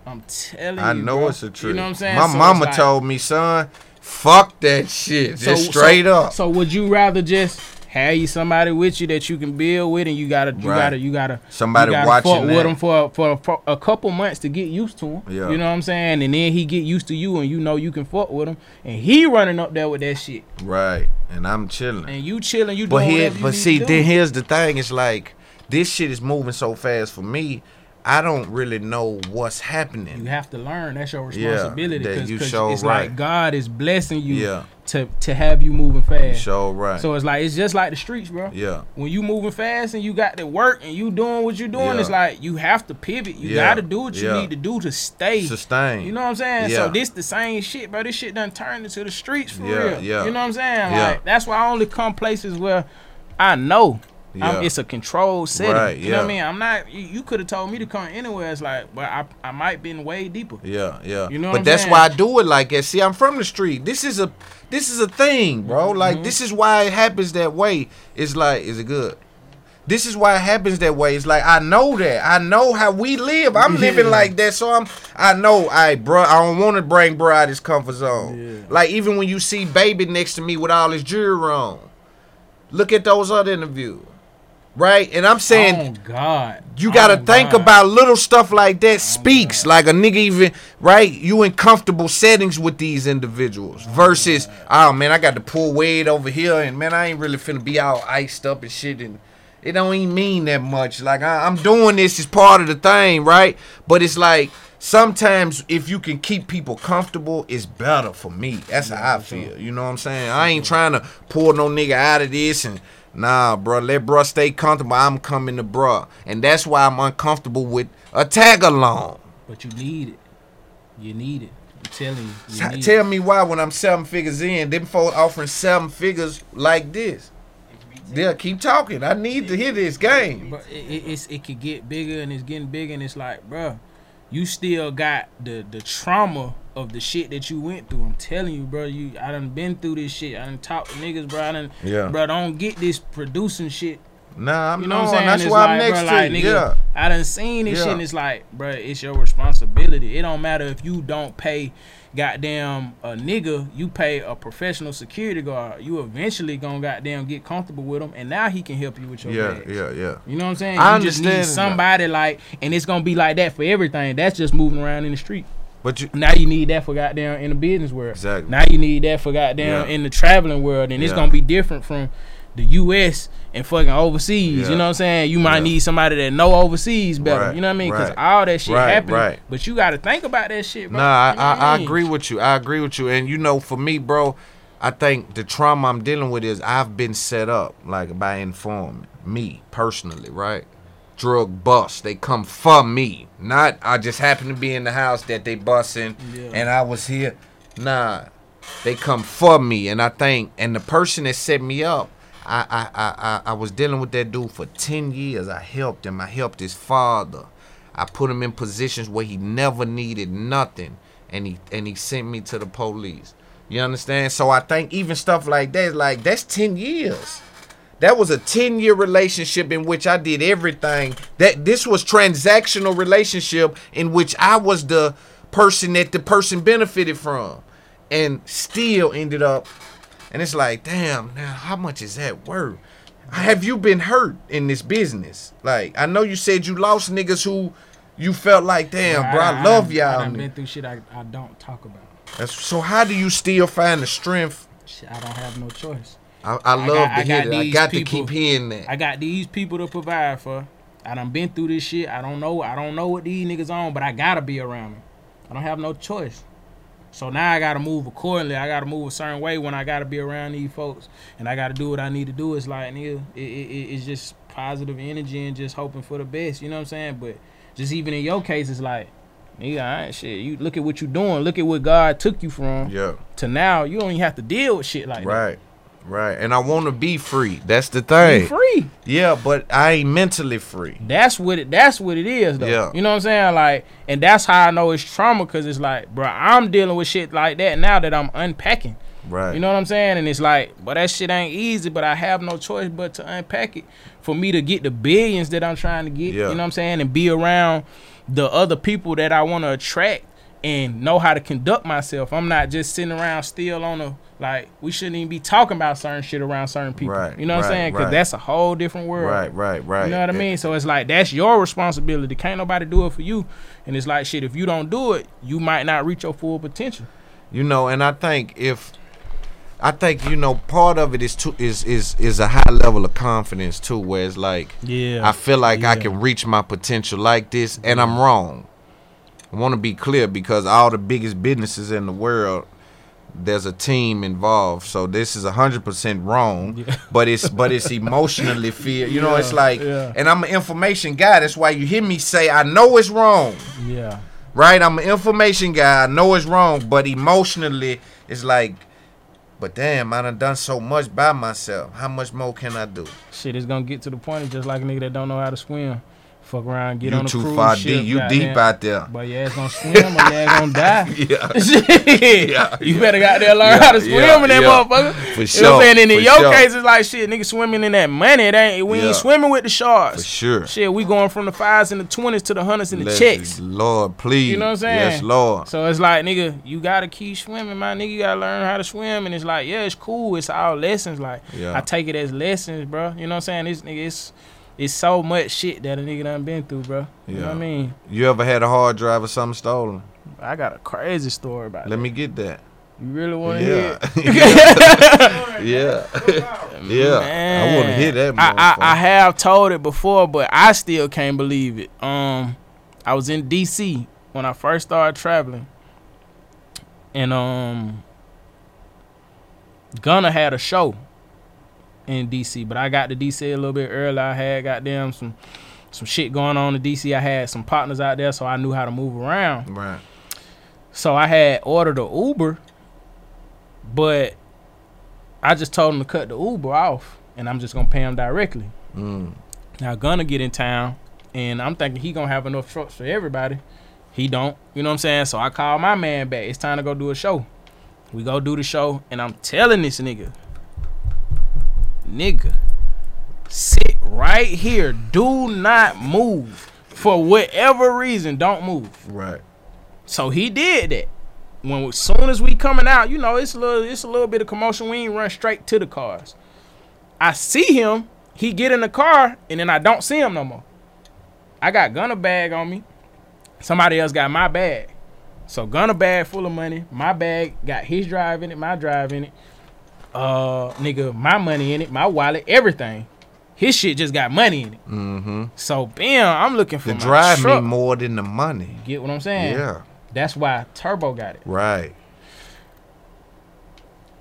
I'm telling I you. know bro. it's a trick. You know what I'm saying? My So mama like- told me, son, fuck that shit. Just straight so, up. So would you rather just have you somebody with you that you can build with, and you gotta, you Right. gotta, you gotta, Somebody you gotta watching fuck with that. him for, for for a couple months to get used to him. Yeah. You know what I'm saying? And then he get used to you, and you know you can fuck with him, and he running up there with that shit, right, and I'm chilling. and you chilling, you But doing here, whatever you but see, then here's the thing: it's like this shit is moving so fast for me. I don't really know what's happening. You have to learn. That's your responsibility. Yeah, that you 'cause sure it's right. like God is blessing you Yeah. to to have you moving fast. Sure, right? So it's like it's just like the streets, bro. yeah, when you moving fast and you got to work and you doing what you're doing, Yeah. it's like you have to pivot. You Yeah. got to do what you need to do to stay. sustain. You know what I'm saying? Yeah. So this the same shit, bro. This shit done turned into the streets for Yeah, real. yeah. You know what I'm saying? Yeah. Like that's why I only come places where I know. Yeah. I'm, it's a controlled setting. Right, You know what I mean? I'm not. You, you could have told me to come anywhere. It's like, but I I might been way deeper. Yeah, yeah. You know but that's saying? why I do it like that. See, I'm from the street. This is a this is a thing, bro. Mm-hmm. Like this is why it happens that way. It's like, is it good? This is why it happens that way. It's like I know that. I know how we live. I'm *laughs* living like that. So I'm I know, I bro, I don't want to bring bro out his comfort zone. Like even when you see baby next to me with all his jewelry on. Look at those other interviews. Right? And I'm saying oh God, you gotta Oh, think God. about little stuff like that oh, speaks. Like a nigga even right? You in comfortable settings with these individuals oh, versus oh man i got to pull weight over here and man i ain't really finna be all iced up and shit and it don't even mean that much. Like I, i'm doing this as part of the thing right? But it's like sometimes if you can keep people comfortable it's better for me. That's how i feel. You know what i'm saying? I ain't trying to pull no nigga out of this and Nah, bro. Let bruh stay comfortable. I'm coming to bruh. And that's why I'm uncomfortable with a tag along. But you need it. You need it. I'm telling you. you T- Tell me why when I'm seven figures in, them folks offering seven figures like this. They'll keep talking. I need to hear this game. But it, it, it's it could get bigger and it's getting bigger and it's like, bruh, you still got the the trauma of the shit that you went through. I'm telling you, bro. You I done been through this shit. I done talked to niggas, bro. I done, Yeah. bro. Don't get this producing shit. Nah, I'm You know what I'm saying? That's It's why I'm like, next bro, to you. nigga, Yeah. I done seen this shit and it's like, bro, it's your responsibility. It don't matter if you don't pay goddamn a nigga, you pay a professional security guard. You eventually gonna goddamn get comfortable with him and now he can help you with your Yeah, bags. yeah, yeah. You know what I'm saying? I you just need understand that. somebody like, and it's gonna be like that for everything. That's just moving around in the street. But you Now you need that for goddamn in the business world. Exactly. Now you need that for goddamn Yeah. in the traveling world, and it's gonna be different from the U.S. and fucking overseas. Yeah. You know what I'm saying? You might Yeah. need somebody that know overseas better. Right, You know what I mean? Because right. all that shit Right, right. But you got to think about that shit, bro. Nah, I, You know I, I mean? agree with you. I agree with you. And you know, for me, bro, I think the trauma I'm dealing with is I've been set up like by informant, me personally, right? Drug bust. They come for me. Not I just happen to be in the house that they busting Yeah. and I was here. Nah. They come for me. And I think and the person that set me up, I I I I, I was dealing with that dude for ten years. I helped him. I helped his father. I put him in positions where he never needed nothing, and he and he sent me to the police. You understand? So I think even stuff like that, like that's ten years. That was a ten year relationship in which I did everything. That this was transactional relationship in which I was the person that the person benefited from, and still ended up. And it's like, damn, now how much is that worth? Have you been hurt in this business? Like, I know you said you lost niggas who you felt like, damn, bro, I, love done- y'all. I done been through shit I, I don't talk about. That's, so how do you still find the strength? I don't have no choice. I, I love got- to I hear got that. I these got people- to keep hearing that. I got these people to provide for. I done been through this shit. I don't know. I don't know what these niggas on, but I gotta be around them. I don't have no choice. So now I gotta move accordingly. I gotta move a certain way when I gotta be around these folks, and I gotta do what I need to do. It's like nigga, it, it, it- it's just positive energy and just hoping for the best. You know what I'm saying? But just even in your case, it's like, nigga, I ain't shit. You look at what you doing. Look at what God took you from Yeah. to now. You don't even have to deal with shit like that. Right. Right. And I want to be free. That's the thing. Be free. Yeah, but I ain't mentally free. That's what it. That's what it is, though. Yeah. You know what I'm saying? Like, and that's how I know it's trauma, cause it's like, bro, I'm dealing with shit like that now that I'm unpacking. Right. You know what I'm saying? And it's like, but that shit ain't easy. But I have no choice but to unpack it for me to get the billions that I'm trying to get. Yeah. You know what I'm saying? And be around the other people that I want to attract and know how to conduct myself. I'm not just sitting around still on a like. We shouldn't even be talking about certain shit around certain people. Right, You know what I'm saying? Because right. that's a whole different world. Right, right, right. You know what I mean? So it's like that's your responsibility. Can't nobody do it for you. And it's like shit. If you don't do it, you might not reach your full potential. You know, and I think if I think you know part of it is too is is is a high level of confidence too, where it's like Yeah. I feel like I can reach my potential like this, and I'm wrong. I want to be clear because all the biggest businesses in the world, there's a team involved. So this is hundred percent wrong, *laughs* but it's but it's emotionally fear. You know, it's like, yeah. and I'm an information guy. That's why you hear me say I know it's wrong Yeah. right? I'm an information guy. I know it's wrong, but emotionally, it's like, but damn, I done done so much by myself. How much more can I do? Shit it's gonna get to the point. It's just like a nigga that don't know how to swim. Fuck around, get You on too cruise far ship, deep. You deep out there. But your ass gonna swim or your ass gonna *laughs* die. Yeah. *laughs* Yeah, you better got there learn Yeah, how to swim yeah, in that motherfucker. For You know what sure, I'm saying? And in for your sure. case, it's like shit, nigga swimming in that money. It ain't we ain't swimming with the sharks. For sure. Shit, we going from the fives and the twenties to the hundreds and the Let's- checks. Lord, please. You know what I'm saying? Yes, Lord. So it's like, nigga, you gotta keep swimming, my nigga. You gotta learn how to swim, and it's like, yeah, it's cool. It's all lessons. Like, Yeah. I take it as lessons, bro. You know what I'm saying? This nigga, it's it's so much shit that a nigga done been through, bro. You know Yeah. what I mean? You ever had a hard drive or something stolen? I got a crazy story about it. Let that. me get that. You really want to Yeah. hear? it? *laughs* *laughs* yeah. yeah. I want to hear that. I, I, I have told it before, but I still can't believe it. Um, I was in DC when I first started traveling, and um, Gunna had a show, in DC, but I got to DC a little bit early. I had goddamn some some shit going on in DC. I had some partners out there, so I knew how to move around. Right. So I had ordered a Uber, but I just told him to cut the Uber off, and I'm just gonna pay him directly. Mm. Now gonna get in town, and I'm thinking he gonna have enough trucks for everybody. He don't, you know what I'm saying? So I call my man back. It's time to go do a show. We go do the show, and I'm telling this nigga, nigga, sit right here. Do not move for whatever reason. Don't move. Right. So he did that. When as soon as we coming out, you know, it's a little it's a little bit of commotion. We ain't run straight to the cars. I see him, he get in the car, and then I don't see him no more. I got Gunna bag on me. Somebody else got my bag. So Gunna bag full of money. My bag got his drive in it, my drive in it. Uh nigga, my money in it, my wallet, everything. His shit just got money in it. Mm-hmm. So bam, I'm looking for The my drive truck. me more than the money. Get what I'm saying? Yeah. That's why Turbo got it. Right.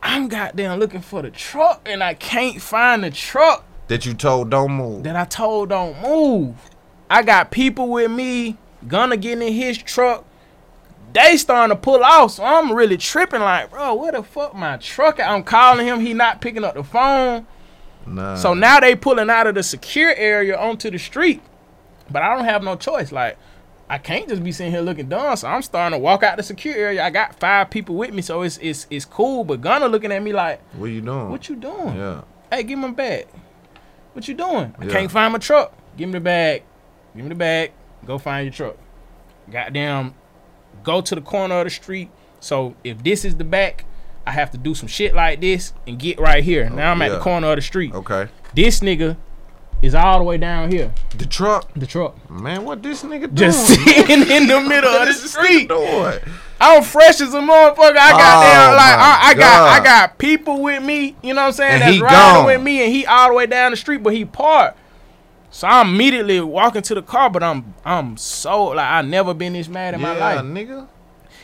I'm goddamn looking for the truck and I can't find the truck That you told don't move. that I told don't move. I got people with me, gonna get in his truck. They starting to pull off, so I'm really tripping like, bro, where the fuck my truck? I'm calling him, he not picking up the phone. Nah. So now they pulling out of the secure area onto the street. But I don't have no choice. Like, I can't just be sitting here looking dumb. So I'm starting to walk out the secure area. I got five people with me, so it's it's it's cool. But Gunna looking at me like, what you doing? what you doing? Yeah. Hey, give me my bag. What you doing? I Yeah. can't find my truck. Give me the bag. Give me the bag. Go find your truck. Goddamn, go to the corner of the street. So if this is the back, I have to do some shit like this and get right here. Oh, now I'm at the corner of the street. Okay. This nigga is all the way down here. The truck. The truck. Man, what this nigga doing? Just sitting in the middle of the street. doing? I'm fresh as a motherfucker. I got Oh, down like I, I got I got people with me. You know what I'm saying? And That's riding gone. with me, and he all the way down the street, but he parked. So I'm immediately walking to the car, but I'm I'm so like I never been this mad in my Yeah, life. nigga.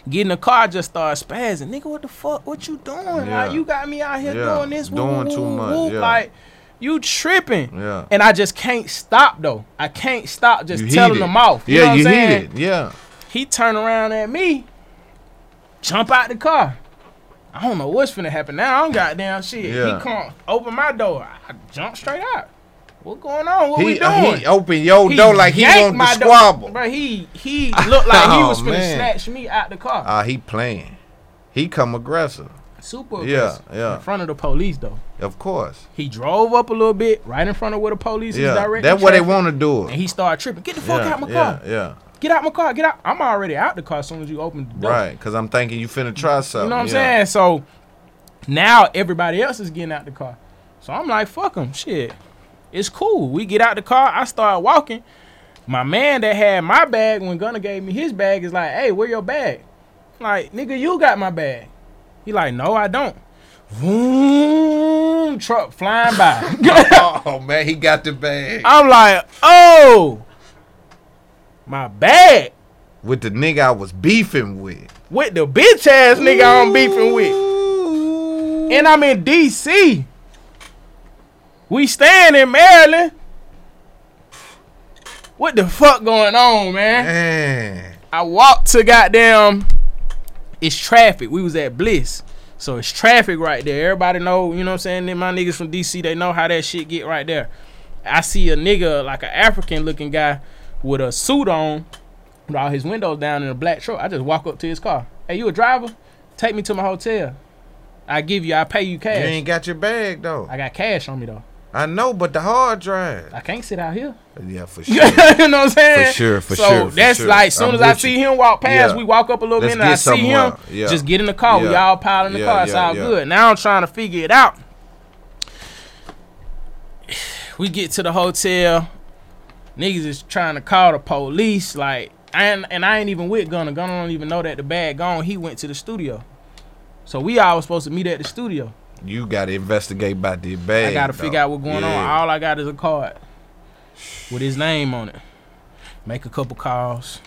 Get in the car, just start spazzing. Nigga, what the fuck? What you doing? Yeah. Like you got me out here Yeah. doing this, woo, Doing woo, too woo, much, yeah. Like you tripping. Yeah. And I just can't stop though. I can't stop just You telling them off. You yeah, know what you I'm saying? heated. Yeah. He turn around at me, jump out the car. I don't know what's finna happen now. I'm goddamn shit. Yeah. He come open my door. I jump straight out. What going on? What we He, doing? uh, he opened your He door like he wanted to door. squabble. Bro, he he looked like he *laughs* Oh, was finna man. snatch me out the car. Ah, he playing. He come aggressive. Super yeah, aggressive. yeah. yeah. In front of the police though. Of course. He drove up a little bit, right in front of where the police is directing. That's what they want to do. And he started tripping. Get the fuck yeah, out my yeah, car. Yeah. Get out my car. Get out. I'm already out the car as soon as you open the door. Right. Because I'm thinking you finna try something. You know what I'm yeah. saying? So now everybody else is getting out the car. So I'm like, fuck them. Shit. It's cool. We get out the car. I start walking. My man that had my bag when Gunna gave me his bag is like, hey, where your bag? I'm like, nigga, you got my bag. He like, no, I don't. Vroom, truck flying by. *laughs* Oh, oh man, he got the bag I'm like, oh, my bag with the nigga I was beefing with. with the bitch ass nigga I'm beefing with. And I'm in DC. We staying in Maryland. What the fuck going on, man? Man. I walked to goddamn. It's traffic. We was at Bliss. So it's traffic right there. Everybody know, you know what I'm saying? Then my niggas from DC, they know how that shit get right there. I see a nigga, like an African looking guy with a suit on, with all his windows down in a black truck. I just walk up to his car. Hey, you a driver? Take me to my hotel. I give you, I pay you cash. You ain't got your bag though. I got cash on me though. I know, but the hard drive. I can't sit out here. Yeah, for *laughs* sure. you know what I'm saying? For sure, for so sure, for that's sure. like, as soon I'm as I see you. him walk past, Yeah. we walk up a little Let's bit and I see him. Yeah. Just get in the car. We Yeah. all pile in the car. It's all good. Now I'm trying to figure it out. *sighs* We get to the hotel. Niggas is trying to call the police. Like, and and I ain't even with Gunna. Gunna don't even know that the bag gone. He went to the studio. So we all was supposed to meet at the studio. You got to investigate about the bag. I gotta figure out what's going Yeah. on. All I got is a card with his name on it. Make a couple calls.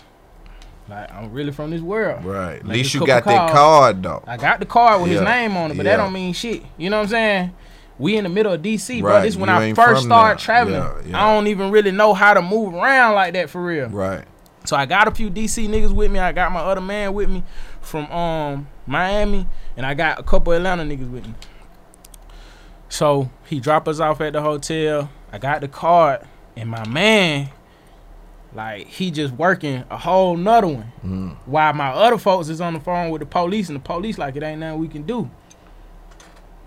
Like I'm really from this world. Right. At least you got that card though. I got the card with his name on it, but that don't mean shit. You know what I'm saying? We in the middle of DC, bro. Right, This when you I first started traveling. Yeah, yeah. I don't even really know how to move around like that for real. Right. So I got a few DC niggas with me. I got my other man with me from um Miami, and I got a couple Atlanta niggas with me. So he dropped us off at the hotel. I got the card, and my man, like he just working a whole nother one. Mm. While my other folks is on the phone with the police, and the police like it ain't nothing we can do.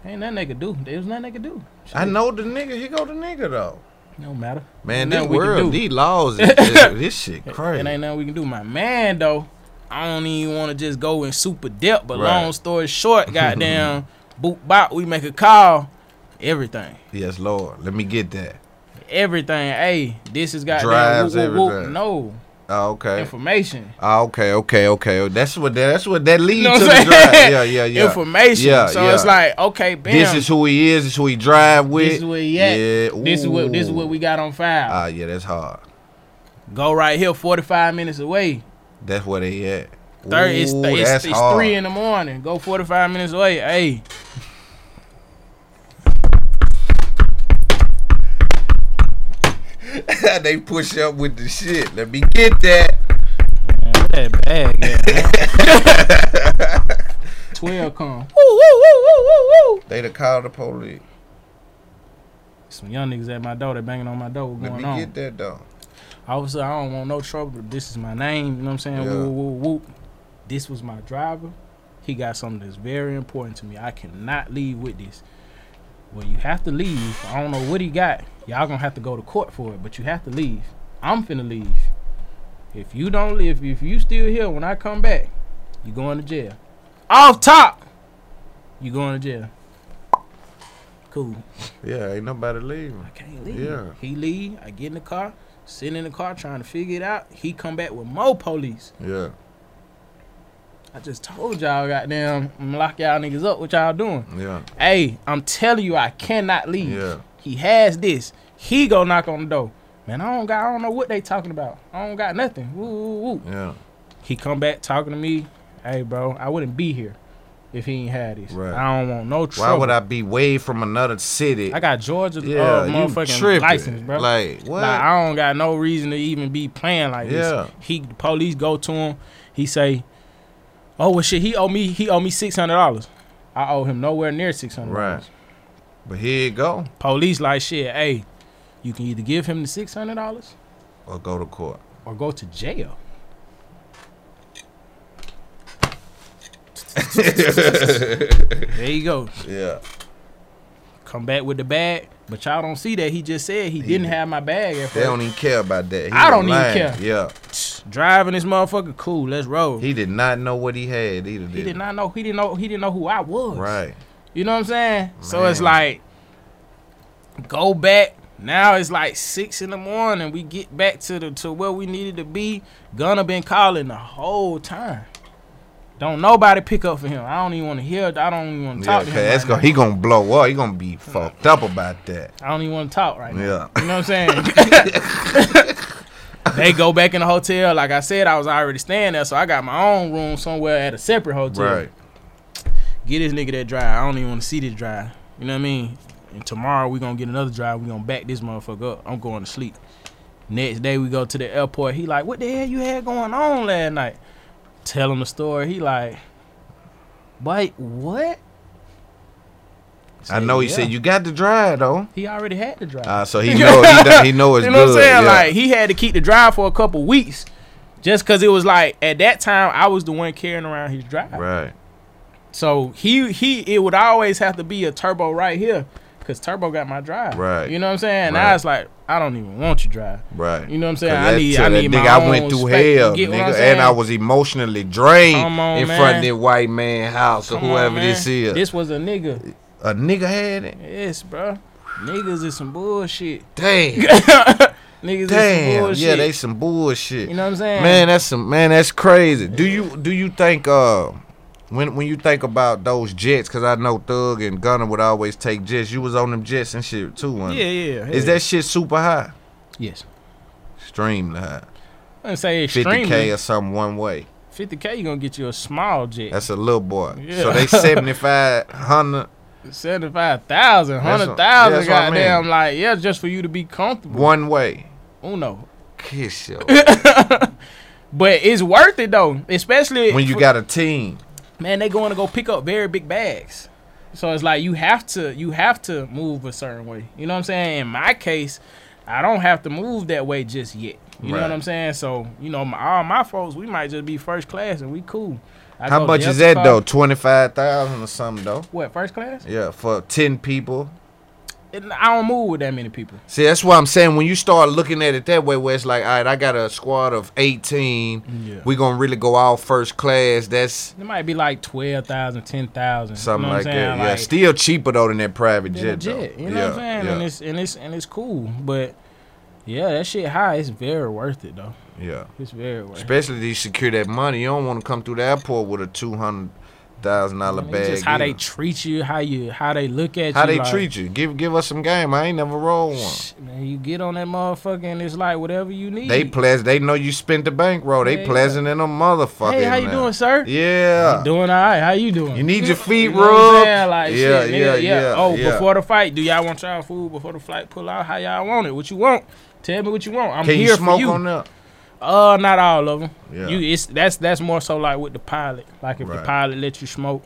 Ain't nothing they could do. There's nothing they could do. I know the nigga. He go the nigga though. No matter. Man, Ain't this nothing we can world, these laws, *laughs* is, is- this shit crazy. It ain't nothing we can do. My man, though, I don't even want to just go in super depth. But Right. long story short, *laughs* goddamn, boop bop, we make a call. Everything, Yes, Lord. Let me get that. everything. Hey, this is got Drives, whoop, whoop, whoop. everything. No Oh, okay. information. Oh, okay, okay, okay. That's what that, that's what that leads You know to what the drive. Yeah, yeah, yeah. Information. Yeah, so yeah. it's like, okay, bam. This is who he is. This is who he drive with. This is where he at. Yeah. This is what this is what we got on file. Ah, yeah, that's hard. Go right here, forty five minutes away. That's where they at. Thirty, it's, Ooh, it's, it's three in the morning. Go forty five minutes away. Hey, *laughs* they push up with the shit. Let me get that. Man, that bag at, man? *laughs* Twelve come. Woo, woo, woo, woo, woo, woo. They to call the police. Some young niggas at my door. They banging on my door. What's Let going me on? get that though. Officer, I don't want no trouble. This is my name. You know what I'm saying? Yeah. Woo, woo, woo, woo. This was my driver. He got something that's very important to me. I cannot leave with this. Well, you have to leave. I don't know what he got. Y'all gonna have to go to court for it, but you have to leave. I'm finna leave. If you don't leave, if you still here when I come back, you going to jail. Off top, you going to jail. Cool. Yeah, ain't nobody leaving. I can't leave. Yeah. He leave. I get in the car, sit in the car trying to figure it out. He come back with more police. Yeah, I just told y'all, goddamn, I'm lock y'all niggas up. What y'all doing? yeah, Hey, I'm telling you, I cannot leave. yeah. He has this. He go knock on the door. Man, I don't got. I don't know what they talking about. I don't got nothing. Woo, woo, woo. Yeah, He come back talking to me. Hey, bro, I wouldn't be here if he ain't had this. Right. I don't want no trouble. Why would I be way from another city? I got Georgia yeah, uh, motherfucking tripping. license, bro. Like what? Like I don't got no reason to even be playing like Yeah. this. He the police go to him. He say, "Oh well, shit. He owe me. He owe me six hundred dollars. I owe him nowhere near six hundred right. But here you go, Police like shit. Hey, you can either give him the six hundred dollars or go to court. or go to jail. *laughs* there you go. Yeah, Come back with the bag, but y'all don't see that. He just said he didn't have my bag at they don't even care about that. He I don't was even care. Yeah, Driving this motherfucker, cool. Let's roll. he did not know what he had either. He Did did not know. He didn't know. He didn't know who I was. Right. You know what I'm saying? So it's like go back. Now it's like six in the morning. We get back to the to where we needed to be. Gunna been calling the whole time. Don't nobody pick up for him. I don't even want to hear. I don't even want to Yeah, talk to cause him. that's right gonna, he gonna blow up. He gonna be fucked up about that. I don't even want to talk right now. Yeah. You know what I'm saying? *laughs* *laughs* they go back in the hotel. Like I said, I was already staying there, so I got my own room somewhere at a separate hotel. Right. Get this nigga that drive. I don't even want to see this drive. You know what I mean? And tomorrow we gonna get another drive. We gonna back this motherfucker up. I'm going to sleep. Next day we go to the airport. He like, what the hell you had going on last night? Tell him the story. He like, wait, what? I know he yeah. said you got the drive though. He already had the drive. Uh, so he *laughs* know he, done- he know it's you know good. what I'm saying? yeah. Like he had to keep the drive for a couple weeks, just cause it was like at that time I was the one carrying around his drive. right. So he he it would always have to be a turbo right here, cause turbo got my drive. Right. You know what I'm saying? Right. Now it's like I don't even want your drive. Right. You know what I'm saying? I need to I need nigga, my I own went through. Hell, get what I'm nigga, and I was emotionally drained on, in man. front of that white man house or Come on, whoever man. this is. This was a nigga a nigga had it? Yes, bro. Niggas is some bullshit. Damn. *laughs* Niggas Damn, yeah, they some bullshit. You know what I'm saying? Man, that's some man, that's crazy. Do you do you think uh when when you think about those jets, because I know Thug and Gunna would always take jets. You was on them jets and shit too, man. Yeah, yeah. Is yeah. that shit super high? Yes. Extremely high. I say extremely. 50k or something one way. 50k, you gonna get you a small jet. That's a little boy. Yeah. So they *laughs* 7500 Seventy-five thousand, hundred thousand, goddamn, I mean. like yeah, just for you to be comfortable. One way. Uno. Kiss you. *laughs* but it's worth it though, especially when you for, got a team. Man, they going to go pick up very big bags, so it's like you have to you have to move a certain way. You know what I'm saying? In my case, I don't have to move that way just yet. You right. know what I'm saying? So you know, my, all my folks, we might just be first class and we cool. I How much is that car- though? Twenty five thousand or something though. What first class? Yeah, for ten people. It- I don't move with that many people. See, that's why I'm saying when you start looking at it that way, where it's like, all right, I got a squad of 18. Yeah. We gonna really go out first class. That's It might be like 12,000, 10,000. something you know like what I'm that. saying? Yeah, Like, still cheaper though than that private jet. jet. though. You know yeah, what I'm saying? Yeah, And it's and it's and it's cool. But yeah, that shit high. It's very worth it though. Yeah. It's very it. Especially these secure that money. You don't want to come through the airport with a two hundred thousand dollar bag. just how they treat you, how you how they look at how you. How they like, treat you. Give give us some game. I ain't never rolled one. Man, you get on that motherfucker and it's like whatever you need. They pleasant. They know you spent the bankroll. They Yeah, pleasant in a motherfucker. Hey, how you there. doing, sir? Yeah. Doing all right. How you doing? You need your feet You rubbed. Like, yeah, shit, yeah, nigga, yeah, Oh, yeah. before the fight, do y'all want y'all food before the flight pull out? How y'all want it? What you want? Tell me what you want. I'm Can here you smoke for you. on that? Uh, not all of them. Yeah. You, it's that's that's more so like with the pilot. Like if the pilot lets you smoke,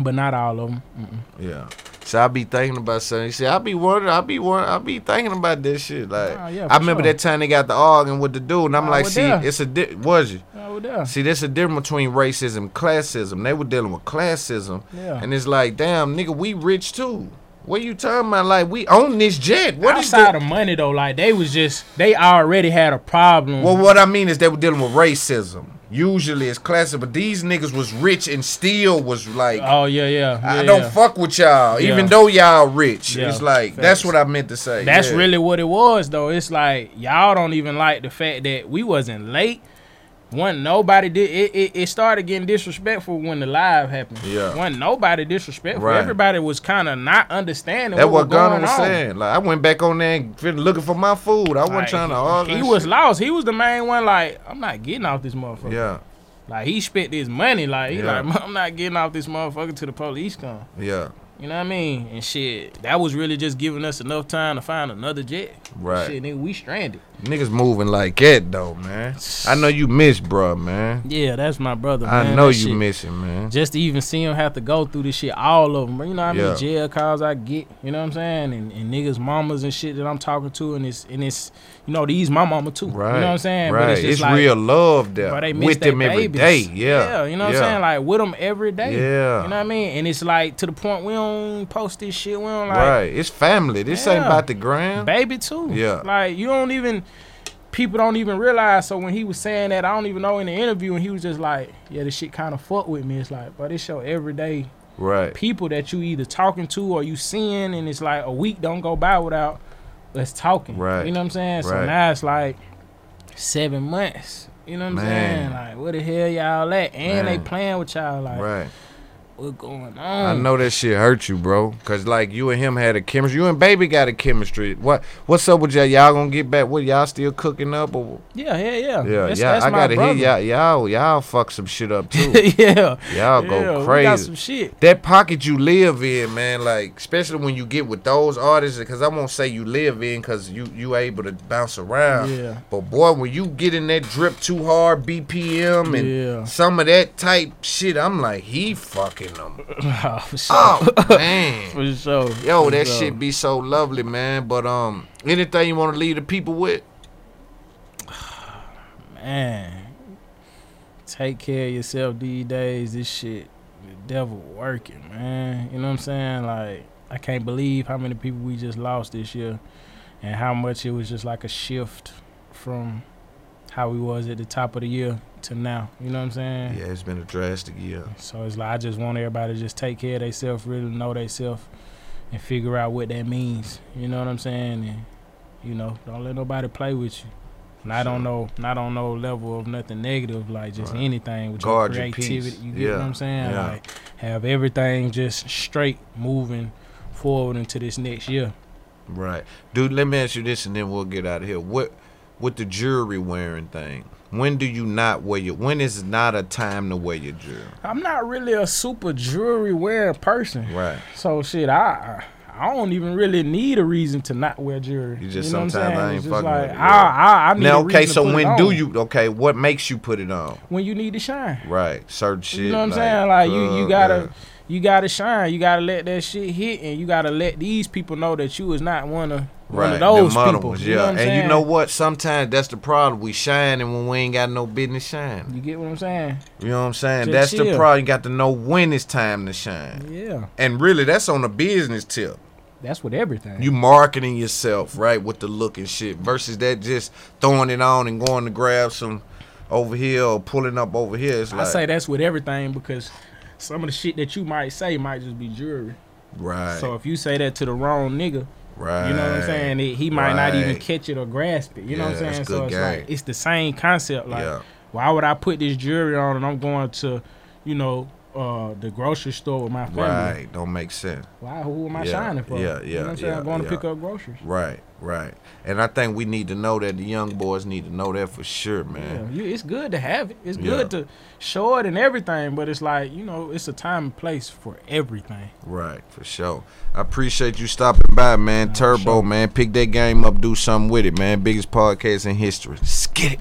but not all of them. Mm-mm. Yeah. So I be thinking about something. See, I be wondering. I be wondering. I be thinking about this shit. Like, Oh, yeah, I remember sure. that time they got the arguing with the dude, and I'm I like, see, there. it's a di- was you? I was there. See, there's a difference between racism, classism. They were dealing with classism, Yeah. and it's like, damn, nigga, we rich too. What you talking about? Like, we own this jet. What is Outside the? of money though, like they was just they already had a problem. Well, what I mean is they were dealing with racism. Usually it's classic, but these niggas was rich and still was like, oh yeah, yeah. I yeah, don't yeah. fuck with y'all, Yeah. even though y'all rich. Yeah, It's like facts. that's what I meant to say. That's yeah. really what it was though. It's like y'all don't even like the fact that we wasn't late. One nobody did it, it. It started getting disrespectful when the live happened. Yeah. One nobody disrespectful. Right. Everybody was kind of not understanding That's what, what was Gunna going was on. saying. Like I went back on there and looking for my food. I wasn't Like, trying to he- argue. He was shit. lost. He was the main one. Like I'm not getting off this motherfucker. Yeah, Like he spent his money. Like he Yeah. like *laughs* I'm not getting off this motherfucker till the police come. yeah, You know what I mean? And shit, that was really just giving us enough time to find another jet. Right. Shit, nigga, we stranded. Niggas moving like that though, man. I know you miss, bruh, man. Yeah, that's my brother. I know That you miss him, man. Just to even see him have to go through this shit, all of them. You know how many Yeah. jail calls I get? You know what I'm saying? And, and niggas, mamas and shit that I'm talking to, and it's and it's you know these my mama too. Right. You know what I'm saying? Right. But it's, just it's like, real love there But they miss with them every babies. day. Yeah. Yeah, you know what yeah. I'm saying? Like with them every day. Yeah. You know what I mean? And it's like to the point we don't post this shit. We don't like right. It's family. This ain't about the gram. baby too. Yeah. Like you don't even people don't even realize. So when he was saying that, I don't even know in the interview, and he was just like, "Yeah, this shit kind of fuck with me." It's like, but it's your everyday Right. people that you either talking to or you seeing, and it's like a week don't go by without us talking. Right. You know what I'm saying? So Right. now it's like seven months. You know what I'm Man. saying? Like, where the hell y'all at? And they playing with y'all. Like, Right. What going on? I know that shit hurt you, bro. Cause like you and him had a chemistry. You and baby got a chemistry. What what's up with y'all? Y'all gonna get back? What y'all still cooking up? Or Yeah, yeah, yeah. yeah, That's- yeah. that's I my gotta hear y'all. Y'all y'all fuck some shit up too. *laughs* yeah. Y'all Yeah, go We got crazy. some shit. that pocket you live in, man, like especially when you get with those artists, because I won't say you live in, because you you able to bounce around. Yeah. But boy, when you get in that drip too hard, BPM and Yeah. some of that type shit, I'm like, he fucking them. *laughs* Oh, for sure. Oh *laughs* man, For sure. yo, For that sure. shit be so lovely, man. But um, anything you want to leave the people with? *sighs* Man. Take care of yourself these days. This shit, the devil working, man. You know what I'm saying? Like, I can't believe how many people we just lost this year and how much it was just like a shift from how we was at the top of the year to now. You know what I'm saying? Yeah, it's been a drastic year. So it's like I just want everybody to just take care of themselves, really know themselves, and figure out what that means. You know what I'm saying? And you know, don't let nobody play with you. Not on no, not on no level of nothing negative, like just Right. anything with Guard your your creativity. peace. You get Yeah, what I'm saying? yeah. Like have everything just straight moving forward into this next year. Right, dude. Let me ask you this, and then we'll get out of here. What with the jewelry wearing thing. When do you not wear your? When is not a time to wear your jewelry? I'm not really a super jewelry wearing person. Right. So shit, I I don't even really need a reason to not wear jewelry. You just know what I'm sometimes? I ain't fucking like, with it, I. I, I need Now, okay, so when do you? Okay, what makes you put it on? When you need to shine. Right, certain shit. You know what I'm like saying? Like you, you gotta, yeah. You gotta shine. You gotta let that shit hit, and you gotta let these people know that you is not one of one of those people. ones, You yeah. know what and saying? you know what? Sometimes that's the problem. We shining when we ain't got no business shining. You get what I'm saying? You know what I'm saying? Just that's the problem. You got to know when it's time to shine. Yeah, And really, that's on a business tip. that's with everything. You marketing yourself, right, with the look and shit, versus that just throwing it on and going to grab some over here or pulling up over here. It's I like, say that's with everything because some of the shit that you might say might just be jewelry. right, So if you say that to the wrong nigga, right. you know what I'm saying? It, he might not even catch it or grasp it. You know what I'm saying? So it's game. like it's the same concept. Like, Yeah. why would I put this jewelry on and I'm going to, you know, uh, the grocery store with my family? Right, don't make sense. Why? Who am I Yeah, shining for? yeah, You know what I'm yeah, saying? I'm yeah, going yeah. to pick up groceries. Right, right. And I think we need to know that the young boys need to know that for sure, Yeah, man. you, it's good to have it. It's Yeah. good to show it and everything, but it's like you know, it's a time and place for everything. Right, for sure. I appreciate you stopping by, man. Turbo, man. Pick that game up, do something with it, man. Biggest podcast in history. Skit it.